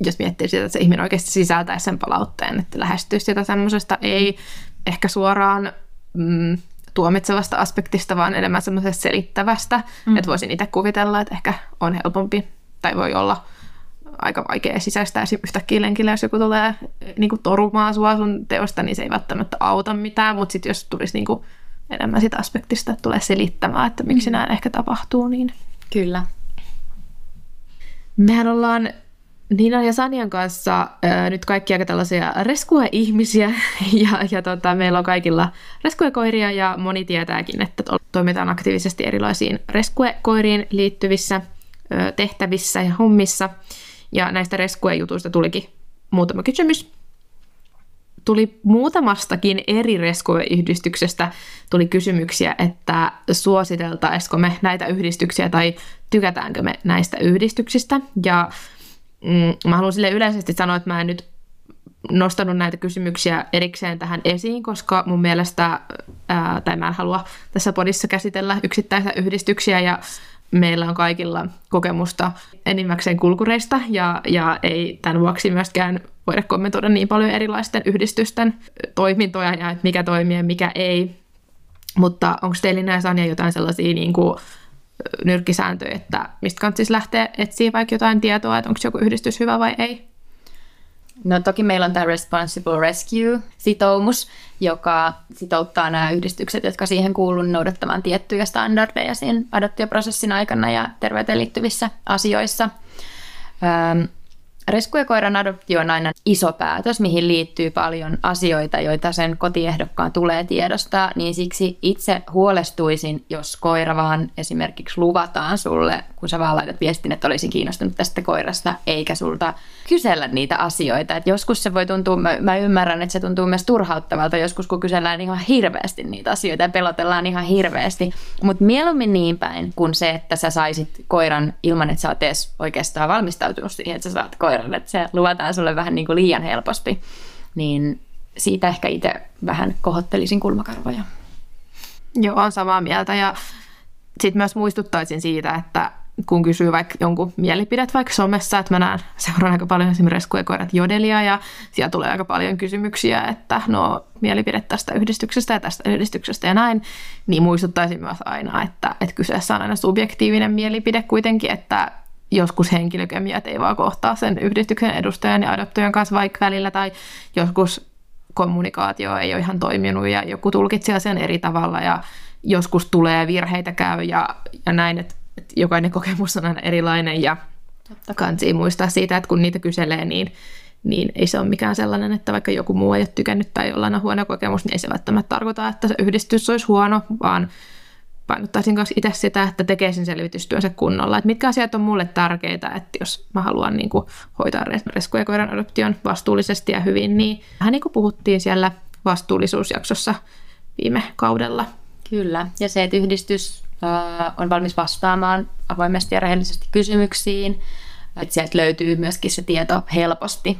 jos miettii sitä, että se ihminen oikeasti sisältäisi sen palautteen, että lähestyisi sitä semmoisesta ei ehkä suoraan mm, tuomitsevasta aspektista, vaan enemmän semmoisesta selittävästä, mm. että voisin itse kuvitella, että ehkä on helpompi tai voi olla aika vaikea sisäistää yhtäkkiä lenkillä, jos joku tulee niin kuin torumaan sua sun teosta, niin se ei välttämättä auta mitään, mutta sitten jos tulisi niin kuin enemmän sitä aspektista, että tulee selittämään, että miksi mm. näin ehkä tapahtuu, niin... Kyllä. Mehän ollaan Niina ja Sanjan kanssa äh, nyt kaikki aika tällaisia reskue-ihmisiä *laughs* ja, ja tota, meillä on kaikilla reskuekoiria ja moni tietääkin, että toimitaan aktiivisesti erilaisiin reskuekoiriin liittyvissä äh, tehtävissä ja hommissa. Ja näistä reskue-jutuista tulikin muutama kysymys. Tuli muutamastakin eri rescue-yhdistyksestä tuli kysymyksiä, että suositeltaisiko me näitä yhdistyksiä tai tykätäänkö me näistä yhdistyksistä. Ja mm, mä haluan sille yleisesti sanoa, että mä en nyt nostanut näitä kysymyksiä erikseen tähän esiin, koska mun mielestä, ää, tai mä en halua tässä podissa käsitellä yksittäisiä yhdistyksiä ja meillä on kaikilla kokemusta enimmäkseen kulkureista ja, ja ei tämän vuoksi myöskään voida kommentoida niin paljon erilaisten yhdistysten toimintoja ja että mikä toimii ja mikä ei. Mutta onko teillä näissä Anja jotain sellaisia niin kuin nyrkkisääntöjä, että mistä kannattaisi lähteä etsiä vaikka jotain tietoa, että onko joku yhdistys hyvä vai ei? No toki meillä on tämä Responsible Rescue-sitoumus, joka sitouttaa nämä yhdistykset, jotka siihen kuuluu noudattamaan tiettyjä standardeja siinä adoptioprosessin aikana ja terveyteen liittyvissä asioissa. Reskuekoiran adoptio on aina iso päätös, mihin liittyy paljon asioita, joita sen kotiehdokkaan tulee tiedostaa, niin siksi itse huolestuisin, jos koira vaan esimerkiksi luvataan sulle, kun sä vaan laitat viestin, että olisin kiinnostunut tästä koirasta, eikä sulta kysellä niitä asioita. Et joskus se voi tuntua, mä, mä ymmärrän, että se tuntuu myös turhauttavalta joskus, kun kysellään ihan hirveästi niitä asioita ja pelotellaan ihan hirveästi, mutta mieluummin niin päin kuin se, että sä saisit koiran ilman, että sä oot edes oikeastaan valmistautunut siihen, että sä saat koiran koiralle, että se luvataan sulle vähän niin kuin liian helposti. Niin siitä ehkä itse vähän kohottelisin kulmakarvoja. Joo, on samaa mieltä ja sitten myös muistuttaisin siitä, että kun kysyy vaikka jonkun mielipidet vaikka somessa, että mä näen, seuraan aika paljon esimerkiksi koirat jodelia ja siellä tulee aika paljon kysymyksiä, että no mielipide tästä yhdistyksestä ja tästä yhdistyksestä ja näin, niin muistuttaisin myös aina, että, että kyseessä on aina subjektiivinen mielipide kuitenkin, että joskus henkilökemiat ei vaan kohtaa sen yhdistyksen edustajan ja adoptojan kanssa vaikka välillä, tai joskus kommunikaatio ei ole ihan toiminut ja joku tulkitsee asian eri tavalla ja joskus tulee virheitä käy ja, ja näin, että, että jokainen kokemus on aina erilainen ja kansi muistaa siitä, että kun niitä kyselee, niin, niin ei se ole mikään sellainen, että vaikka joku muu ei ole tykännyt tai jollain on huono kokemus, niin ei se välttämättä tarkoita, että se yhdistys olisi huono, vaan painottaisin myös itse sitä, että tekee sen selvitystyönsä kunnolla. Että mitkä asiat on mulle tärkeitä, että jos mä haluan niin kuin, hoitaa reskuja koiran adoption vastuullisesti ja hyvin, niin vähän niin kuin puhuttiin siellä vastuullisuusjaksossa viime kaudella. Kyllä, ja se, että yhdistys on valmis vastaamaan avoimesti ja rehellisesti kysymyksiin, että sieltä löytyy myöskin se tieto helposti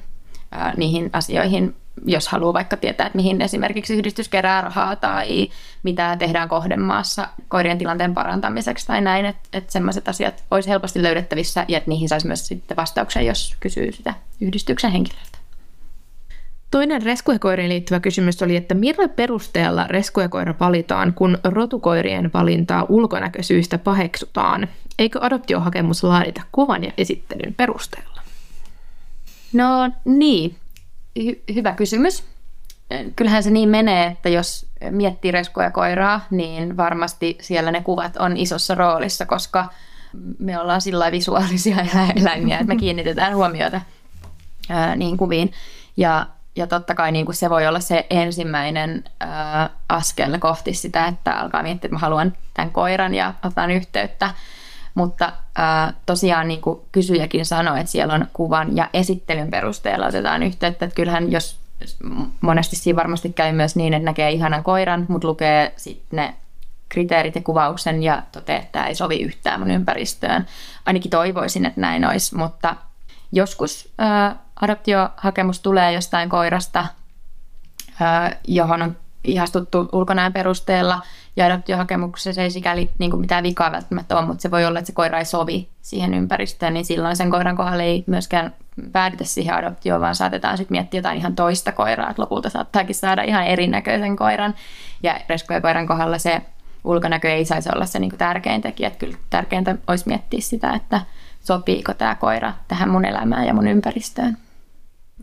niihin asioihin, jos haluaa vaikka tietää, että mihin esimerkiksi yhdistys kerää rahaa tai mitä tehdään kohdemaassa koirien tilanteen parantamiseksi tai näin, että, että sellaiset asiat olisi helposti löydettävissä ja että niihin saisi myös sitten vastauksen, jos kysyy sitä yhdistyksen henkilöltä. Toinen reskuekoiriin liittyvä kysymys oli, että millä perusteella reskuekoira valitaan, kun rotukoirien valintaa ulkonäkösyistä paheksutaan? Eikö adoptiohakemus laadita kuvan ja esittelyn perusteella? No niin, hy- hyvä kysymys. Kyllähän se niin menee, että jos miettii reskua ja koiraa, niin varmasti siellä ne kuvat on isossa roolissa, koska me ollaan sillä visuaalisia *laughs* eläimiä, että me *laughs* kiinnitetään huomiota ää, niin kuviin. Ja, ja totta kai niin kuin se voi olla se ensimmäinen ää, askel kohti sitä, että alkaa miettiä, että mä haluan tämän koiran ja otan yhteyttä mutta ää, tosiaan niin kuin kysyjäkin sanoi, että siellä on kuvan ja esittelyn perusteella otetaan yhteyttä. Että kyllähän jos monesti siinä varmasti käy myös niin, että näkee ihanan koiran, mutta lukee sitten ne kriteerit ja kuvauksen ja toteaa, että tämä ei sovi yhtään mun ympäristöön. Ainakin toivoisin, että näin olisi, mutta joskus ää, adoptiohakemus tulee jostain koirasta, ää, johon on ihastuttu ulkonäön perusteella ja adoptiohakemuksessa ei sikäli niin kuin mitään vikaa välttämättä ole, mutta se voi olla, että se koira ei sovi siihen ympäristöön, niin silloin sen koiran kohdalla ei myöskään päädytä siihen adoptioon, vaan saatetaan sitten miettiä jotain ihan toista koiraa, että lopulta saattaakin saada ihan erinäköisen koiran. Ja reskoja koiran kohdalla se ulkonäkö ei saisi olla se niin kuin tärkein tekijä, että kyllä tärkeintä olisi miettiä sitä, että sopiiko tämä koira tähän mun elämään ja mun ympäristöön.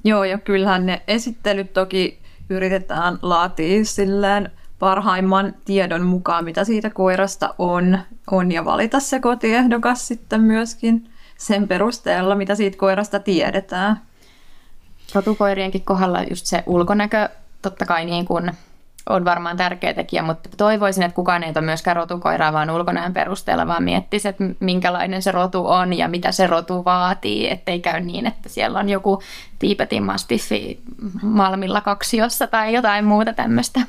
Joo, ja kyllähän ne esittelyt toki yritetään laatia silleen parhaimman tiedon mukaan, mitä siitä koirasta on, on ja valita se kotiehdokas sitten myöskin sen perusteella, mitä siitä koirasta tiedetään. Rotukoirienkin kohdalla just se ulkonäkö totta kai niin kuin on varmaan tärkeä tekijä, mutta toivoisin, että kukaan ei ole myöskään rotukoiraa vaan ulkonäön perusteella, vaan miettisi, että minkälainen se rotu on ja mitä se rotu vaatii, ettei käy niin, että siellä on joku Tiipetin mastiffi Malmilla kaksiossa tai jotain muuta tämmöistä.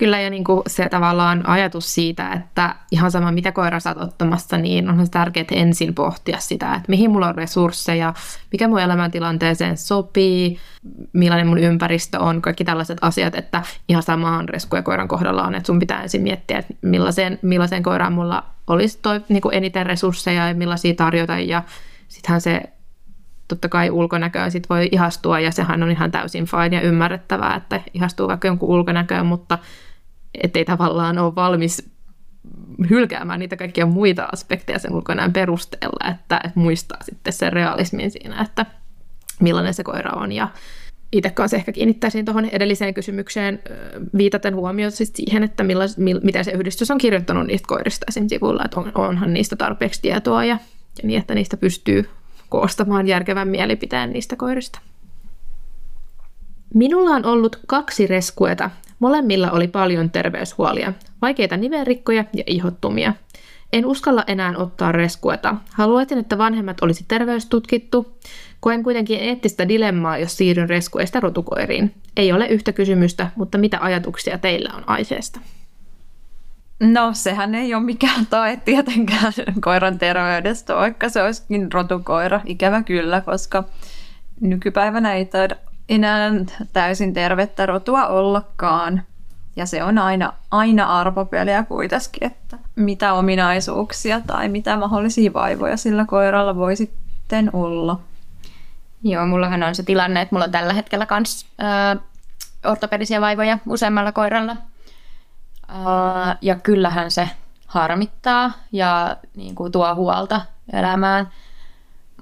Kyllä ja niin kuin se tavallaan ajatus siitä, että ihan sama mitä koira oot ottamassa, niin on se tärkeää ensin pohtia sitä, että mihin mulla on resursseja, mikä mun elämäntilanteeseen sopii, millainen mun ympäristö on, kaikki tällaiset asiat, että ihan samaan resku ja koiran kohdalla on, että sun pitää ensin miettiä, että millaiseen, millaiseen koiraan mulla olisi toi, niin kuin eniten resursseja ja millaisia tarjota ja sittenhän se totta kai ulkonäköön sit voi ihastua ja sehän on ihan täysin fine ja ymmärrettävää, että ihastuu vaikka jonkun ulkonäköön, mutta ettei tavallaan ole valmis hylkäämään niitä kaikkia muita aspekteja sen ulkonäön perusteella, että, että muistaa sitten sen realismin siinä, että millainen se koira on. Ja itse kanssa ehkä kiinnittäisin tuohon edelliseen kysymykseen viitaten huomioon siis siihen, että millais, mil, miten se yhdistys on kirjoittanut niistä koirista esim. sivulla, että on, onhan niistä tarpeeksi tietoa ja, ja niin, että niistä pystyy koostamaan järkevän mielipiteen niistä koirista. Minulla on ollut kaksi reskueta Molemmilla oli paljon terveyshuolia, vaikeita nivelrikkoja ja ihottumia. En uskalla enää ottaa reskueta. Haluaisin, että vanhemmat olisi terveystutkittu. Koen kuitenkin eettistä dilemmaa, jos siirryn reskueista rotukoiriin. Ei ole yhtä kysymystä, mutta mitä ajatuksia teillä on aiheesta? No sehän ei ole mikään tae tietenkään koiran terveydestä, vaikka se olisikin rotukoira. Ikävä kyllä, koska nykypäivänä ei taida enää täysin tervettä rotua ollakaan. Ja se on aina, aina arvopeliä kuitenkin, että mitä ominaisuuksia tai mitä mahdollisia vaivoja sillä koiralla voi sitten olla. Joo, mullahan on se tilanne, että mulla on tällä hetkellä myös ortopedisia vaivoja useammalla koiralla. Ää, ja kyllähän se harmittaa ja niin kuin, tuo huolta elämään,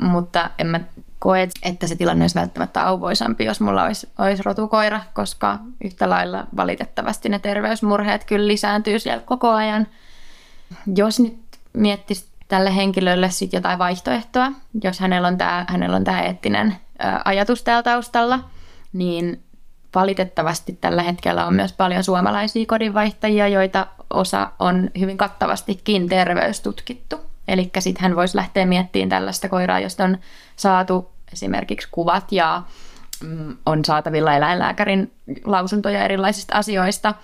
mutta en mä koe, että se tilanne olisi välttämättä auvoisampi, jos mulla olisi, olisi rotukoira, koska yhtä lailla valitettavasti ne terveysmurheet kyllä lisääntyy siellä koko ajan. Jos nyt miettisi tälle henkilölle sit jotain vaihtoehtoa, jos hänellä on tämä, hänellä on tämä eettinen ajatus täällä taustalla, niin valitettavasti tällä hetkellä on myös paljon suomalaisia kodinvaihtajia, joita osa on hyvin kattavastikin terveystutkittu. Eli sitten hän voisi lähteä miettimään tällaista koiraa, josta on saatu esimerkiksi kuvat ja mm, on saatavilla eläinlääkärin lausuntoja erilaisista asioista,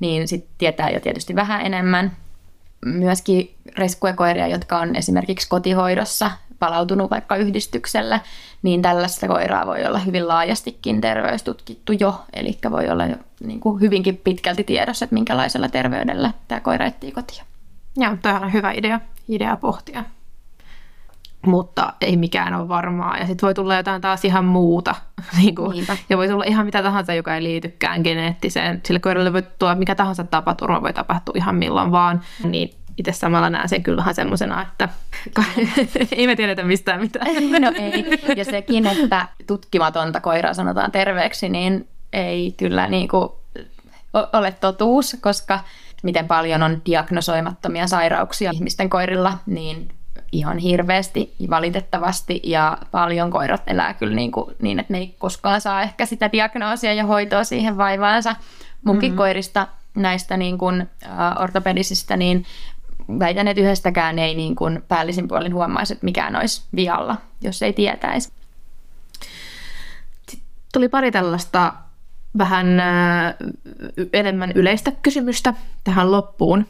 niin sitten tietää jo tietysti vähän enemmän. Myöskin reskuekoiria, jotka on esimerkiksi kotihoidossa palautunut vaikka yhdistykselle, niin tällaista koiraa voi olla hyvin laajastikin terveystutkittu jo, eli voi olla jo niin kuin hyvinkin pitkälti tiedossa, että minkälaisella terveydellä tämä koira etsii kotia. Joo, tämä on hyvä idea, idea pohtia. Mutta ei mikään ole varmaa. Ja sitten voi tulla jotain taas ihan muuta. *laughs* niin kuin, ja voi tulla ihan mitä tahansa, joka ei liitykään geneettiseen. Sille koiralle voi tulla mikä tahansa tapaturma, voi tapahtua ihan milloin vaan. Niin itse samalla näen sen *laughs* kyllä vähän semmoisena, että ei me tiedetä mistään mitään. no ei. Ja sekin, että tutkimatonta koiraa sanotaan terveeksi, niin ei kyllä niin kuin ole totuus, koska miten paljon on diagnosoimattomia sairauksia ihmisten koirilla, niin ihan hirveästi valitettavasti ja paljon koirat elää kyllä niin, kuin, niin että ne ei koskaan saa ehkä sitä diagnoosia ja hoitoa siihen vaivaansa. Munkin mm-hmm. koirista näistä niin kuin, uh, ortopedisistä, niin väitän, että yhdestäkään ei niin kuin päällisin puolin huomaisi, että mikään olisi vialla, jos ei tietäisi. Sitten tuli pari tällaista vähän enemmän yleistä kysymystä tähän loppuun.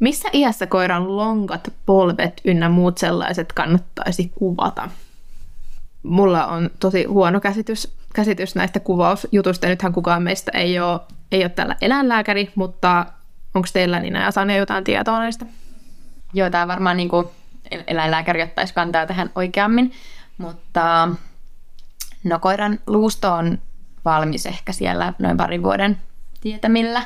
Missä iässä koiran lonkat polvet ynnä muut sellaiset kannattaisi kuvata? Mulla on tosi huono käsitys, käsitys näistä kuvausjutuista. Nythän kukaan meistä ei ole, ei ole tällä eläinlääkäri, mutta onko teillä Nina ja Sane jotain tietoa näistä? Joo, tämä varmaan niin kuin eläinlääkäri ottaisi kantaa tähän oikeammin, mutta no koiran luusto on valmis ehkä siellä noin parin vuoden tietämillä.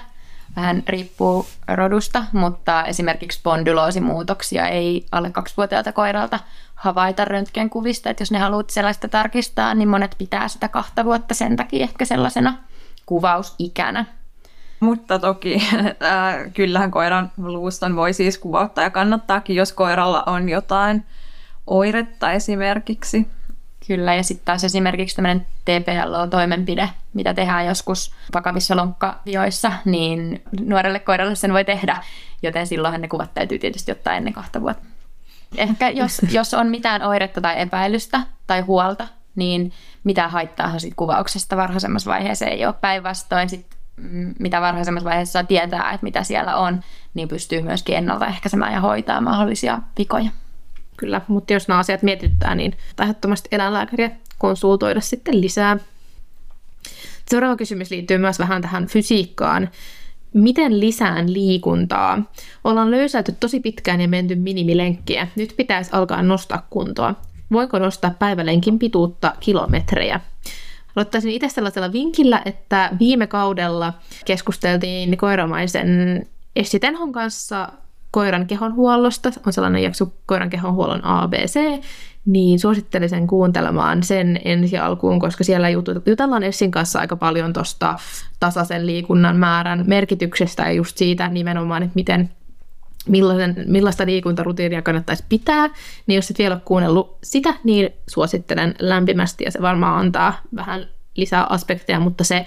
Vähän riippuu rodusta, mutta esimerkiksi spondylosimuutoksia ei alle kaksivuotiaalta koiralta havaita röntgenkuvista. Että jos ne haluat sellaista tarkistaa, niin monet pitää sitä kahta vuotta sen takia ehkä sellaisena kuvausikänä. Mutta toki *laughs* äh, kyllähän koiran luuston voi siis kuvauttaa ja kannattaakin, jos koiralla on jotain oiretta esimerkiksi. Kyllä, ja sitten taas esimerkiksi tämmöinen TPLO-toimenpide, mitä tehdään joskus vakavissa lonkkavioissa, niin nuorelle koiralle sen voi tehdä, joten silloinhan ne kuvat täytyy tietysti ottaa ennen kahta vuotta. Ehkä jos, *laughs* jos on mitään oiretta tai epäilystä tai huolta, niin mitä haittaa siitä kuvauksesta varhaisemmassa vaiheessa ei ole päinvastoin. Sit, mm, mitä varhaisemmassa vaiheessa saa tietää, että mitä siellä on, niin pystyy myöskin ennaltaehkäisemään ja hoitaa mahdollisia vikoja. Kyllä, mutta jos nämä asiat mietittää, niin ehdottomasti eläinlääkäriä konsultoida sitten lisää. Seuraava kysymys liittyy myös vähän tähän fysiikkaan. Miten lisään liikuntaa? Ollaan löysäyty tosi pitkään ja menty minimilenkkiä. Nyt pitäisi alkaa nostaa kuntoa. Voinko nostaa päivälenkin pituutta kilometrejä? Aloittaisin itse sellaisella vinkillä, että viime kaudella keskusteltiin koiramaisen Essi Tenhon kanssa koiran kehonhuollosta, on sellainen jakso koiran kehonhuollon ABC, niin suosittelisin kuuntelemaan sen ensi alkuun, koska siellä jutellaan Essin kanssa aika paljon tuosta tasaisen liikunnan määrän merkityksestä ja just siitä nimenomaan, että miten millaisen, millaista liikuntarutiinia kannattaisi pitää, niin jos et vielä ole kuunnellut sitä, niin suosittelen lämpimästi ja se varmaan antaa vähän lisää aspekteja, mutta se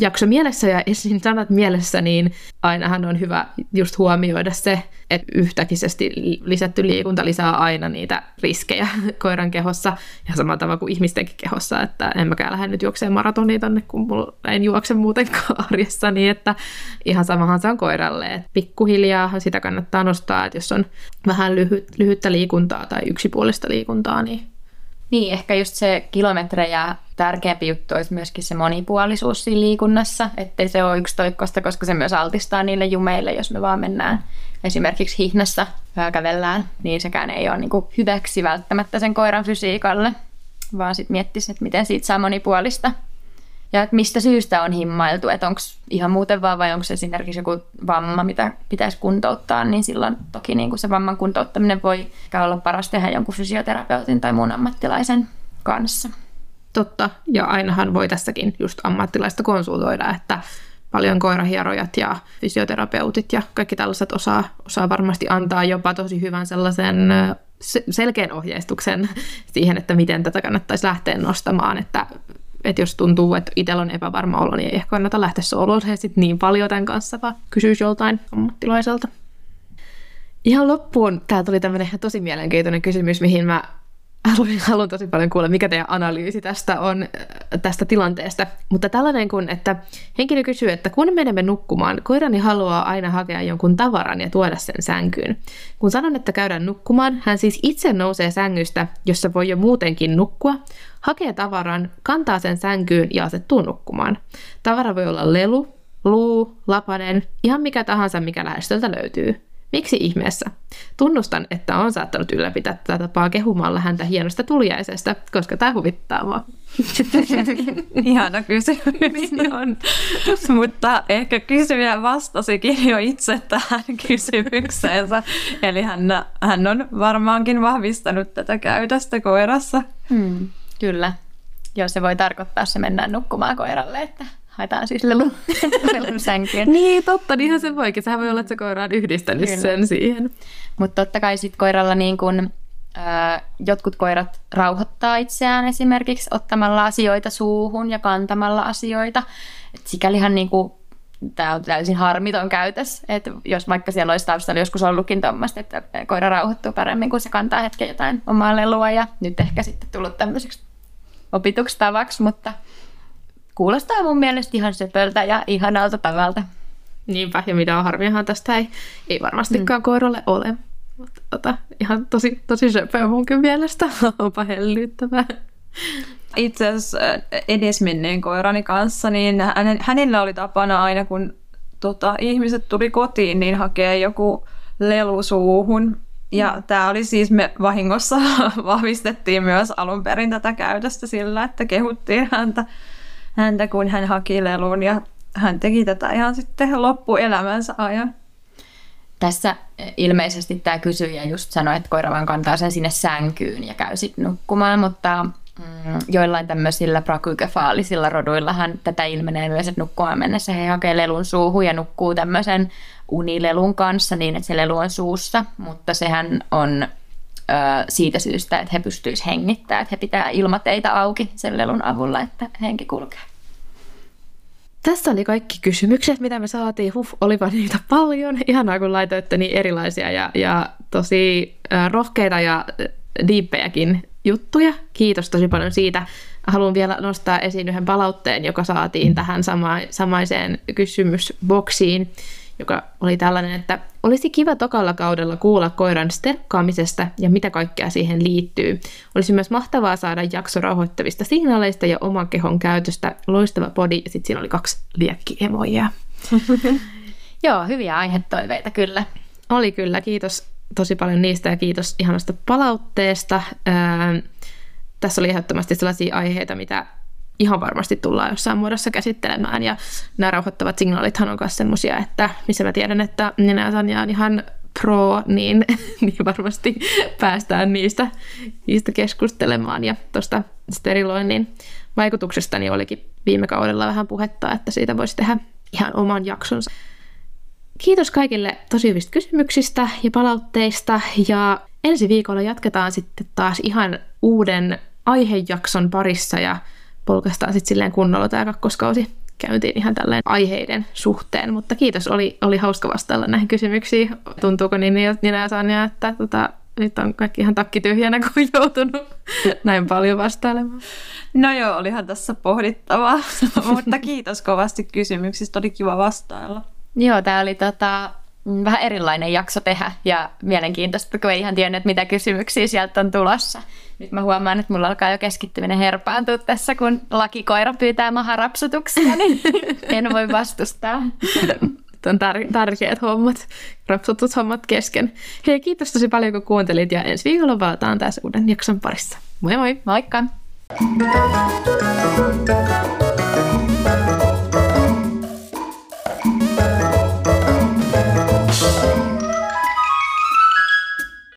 jakso mielessä ja esim. sanat mielessä, niin ainahan on hyvä just huomioida se, että yhtäkisesti lisätty liikunta lisää aina niitä riskejä *laughs* koiran kehossa ja samalla tavalla kuin ihmistenkin kehossa, että en mäkään lähde nyt juokseen maratonia tonne, kun mulla en juokse muutenkaan *laughs* arjessa, niin että ihan samahan se on koiralle, että pikkuhiljaa sitä kannattaa nostaa, että jos on vähän lyhyt, lyhyttä liikuntaa tai yksipuolista liikuntaa, niin niin, ehkä just se kilometrejä tärkeämpi juttu olisi myöskin se monipuolisuus siinä liikunnassa, ettei se ole toikkosta, koska se myös altistaa niille jumeille, jos me vaan mennään esimerkiksi hihnassa kävellään, niin sekään ei ole niin kuin hyväksi välttämättä sen koiran fysiikalle, vaan sitten miettisi, että miten siitä saa monipuolista ja että mistä syystä on himmailtu, että onko ihan muuten vaan vai onko se esimerkiksi joku vamma, mitä pitäisi kuntouttaa, niin silloin toki niin kuin se vamman kuntouttaminen voi olla paras tehdä jonkun fysioterapeutin tai muun ammattilaisen kanssa. Totta, ja ainahan voi tässäkin just ammattilaista konsultoida, että paljon koirahierojat ja fysioterapeutit ja kaikki tällaiset osaa, osaa varmasti antaa jopa tosi hyvän sellaisen selkeän ohjeistuksen *laughs* siihen, että miten tätä kannattaisi lähteä nostamaan, että että jos tuntuu, että itsellä on epävarma olo, niin ei ehkä kannata lähteä sooloon niin paljon tämän kanssa, vaan kysyisi joltain ammattilaiselta. Ihan loppuun, tämä tuli tämmöinen tosi mielenkiintoinen kysymys, mihin mä haluan, tosi paljon kuulla, mikä teidän analyysi tästä on, äh, tästä tilanteesta. Mutta tällainen kun, että henkilö kysyy, että kun menemme nukkumaan, koirani haluaa aina hakea jonkun tavaran ja tuoda sen sänkyyn. Kun sanon, että käydään nukkumaan, hän siis itse nousee sängystä, jossa voi jo muutenkin nukkua, hakee tavaran, kantaa sen sänkyyn ja asettuu nukkumaan. Tavara voi olla lelu, luu, lapanen, ihan mikä tahansa, mikä lähestöltä löytyy. Miksi ihmeessä? Tunnustan, että on saattanut ylläpitää tätä tapaa kehumalla häntä hienosta tuliaisesta, koska tämä huvittaa mua. *laughs* Ihana kysymys on. Mutta ehkä kysyjä vastasikin jo itse tähän *laughs* kysymykseensä. Eli hän, hän on varmaankin vahvistanut tätä käytöstä koirassa. Hmm, kyllä. Joo, se voi tarkoittaa, että se mennään nukkumaan koiralle, että haetaan siis lelu, *laughs* lelun sänkyyn. niin, totta, niinhän se voikin. Sehän voi olla, että se koira on yhdistänyt Kyllä. sen siihen. Mutta totta kai sitten koiralla niin kun, ää, jotkut koirat rauhoittaa itseään esimerkiksi ottamalla asioita suuhun ja kantamalla asioita. Et sikälihan niin kuin, tämä on täysin harmiton käytös, että jos vaikka siellä olisi taustalla joskus ollutkin tuommoista, että koira rauhoittuu paremmin, kun se kantaa hetken jotain omaa lelua ja nyt ehkä sitten tullut tämmöiseksi opituksi tavaksi, mutta kuulostaa mun mielestä ihan söpöltä ja ihanalta tavalta. Niinpä, ja mitä on harmiahan tästä ei, ei varmastikaan mm. koiralle ole. Mutta tota, ihan tosi, tosi söpöä munkin mielestä. *laughs* Onpa hellyyttävää. Itse asiassa äh, edesmenneen koirani kanssa, niin hänellä oli tapana aina, kun tota, ihmiset tuli kotiin, niin hakee joku lelu suuhun. Ja mm. tämä oli siis, me vahingossa *laughs* vahvistettiin myös alun perin tätä käytöstä sillä, että kehuttiin häntä häntä, kun hän haki lelun ja hän teki tätä ihan sitten loppuelämänsä ajan. Tässä e, ilmeisesti tämä kysyjä just sanoi, että koira vaan kantaa sen sinne sänkyyn ja käy sitten nukkumaan, mutta mm, joillain tämmöisillä brakykefaalisilla roduillahan tätä ilmenee myös, että nukkumaan mennessä he hakee lelun suuhun ja nukkuu tämmöisen unilelun kanssa niin, että se lelu on suussa, mutta sehän on ö, siitä syystä, että he pystyisivät hengittämään, että he pitää ilmateita auki sen lelun avulla, että henki kulkee. Tässä oli kaikki kysymykset, mitä me saatiin. Huh, olipa niitä paljon. Ihanaa, kun laitoitte niin erilaisia ja, ja tosi rohkeita ja diippejäkin juttuja. Kiitos tosi paljon siitä. Haluan vielä nostaa esiin yhden palautteen, joka saatiin tähän sama, samaiseen kysymysboksiin joka oli tällainen, että olisi kiva tokalla kaudella kuulla koiran sterkkaamisesta ja mitä kaikkea siihen liittyy. Olisi myös mahtavaa saada jakso rauhoittavista signaaleista ja oman kehon käytöstä. Loistava podi ja sitten siinä oli kaksi liekkiemoja. *laughs* Joo, hyviä aihetoiveita kyllä. Oli kyllä, kiitos tosi paljon niistä ja kiitos ihanasta palautteesta. Ää, tässä oli ehdottomasti sellaisia aiheita, mitä ihan varmasti tullaan jossain muodossa käsittelemään. Ja nämä rauhoittavat signaalithan on myös semmoisia, että missä mä tiedän, että Nina ja Sanja on ihan pro, niin, *laughs* niin varmasti päästään niistä, niistä keskustelemaan. Ja tuosta steriloinnin vaikutuksesta niin olikin viime kaudella vähän puhetta, että siitä voisi tehdä ihan oman jaksonsa. Kiitos kaikille tosi hyvistä kysymyksistä ja palautteista. Ja ensi viikolla jatketaan sitten taas ihan uuden aihejakson parissa ja polkastaan sitten silleen kunnolla tämä kakkoskausi käyntiin ihan tälleen aiheiden suhteen, mutta kiitos, oli, oli hauska vastailla näihin kysymyksiin. Tuntuuko niin, niin ja Sanja, että tota, nyt on kaikki ihan takki tyhjänä, kun joutunut *laughs* näin paljon vastailemaan? No joo, olihan tässä pohdittavaa, *laughs* mutta kiitos kovasti kysymyksistä, oli kiva vastailla. Joo, tämä oli tota, vähän erilainen jakso tehdä ja mielenkiintoista, kun ei ihan tiennyt, mitä kysymyksiä sieltä on tulossa. Nyt mä huomaan, että mulla alkaa jo keskittyminen herpaantua tässä, kun lakikoira pyytää maharapsutuksia, niin en voi vastustaa. on tär- tärkeät hommat, rapsutushommat kesken. Hei, kiitos tosi paljon, kun kuuntelit ja ensi viikolla palataan taas uuden jakson parissa. Moi moi! Moikka!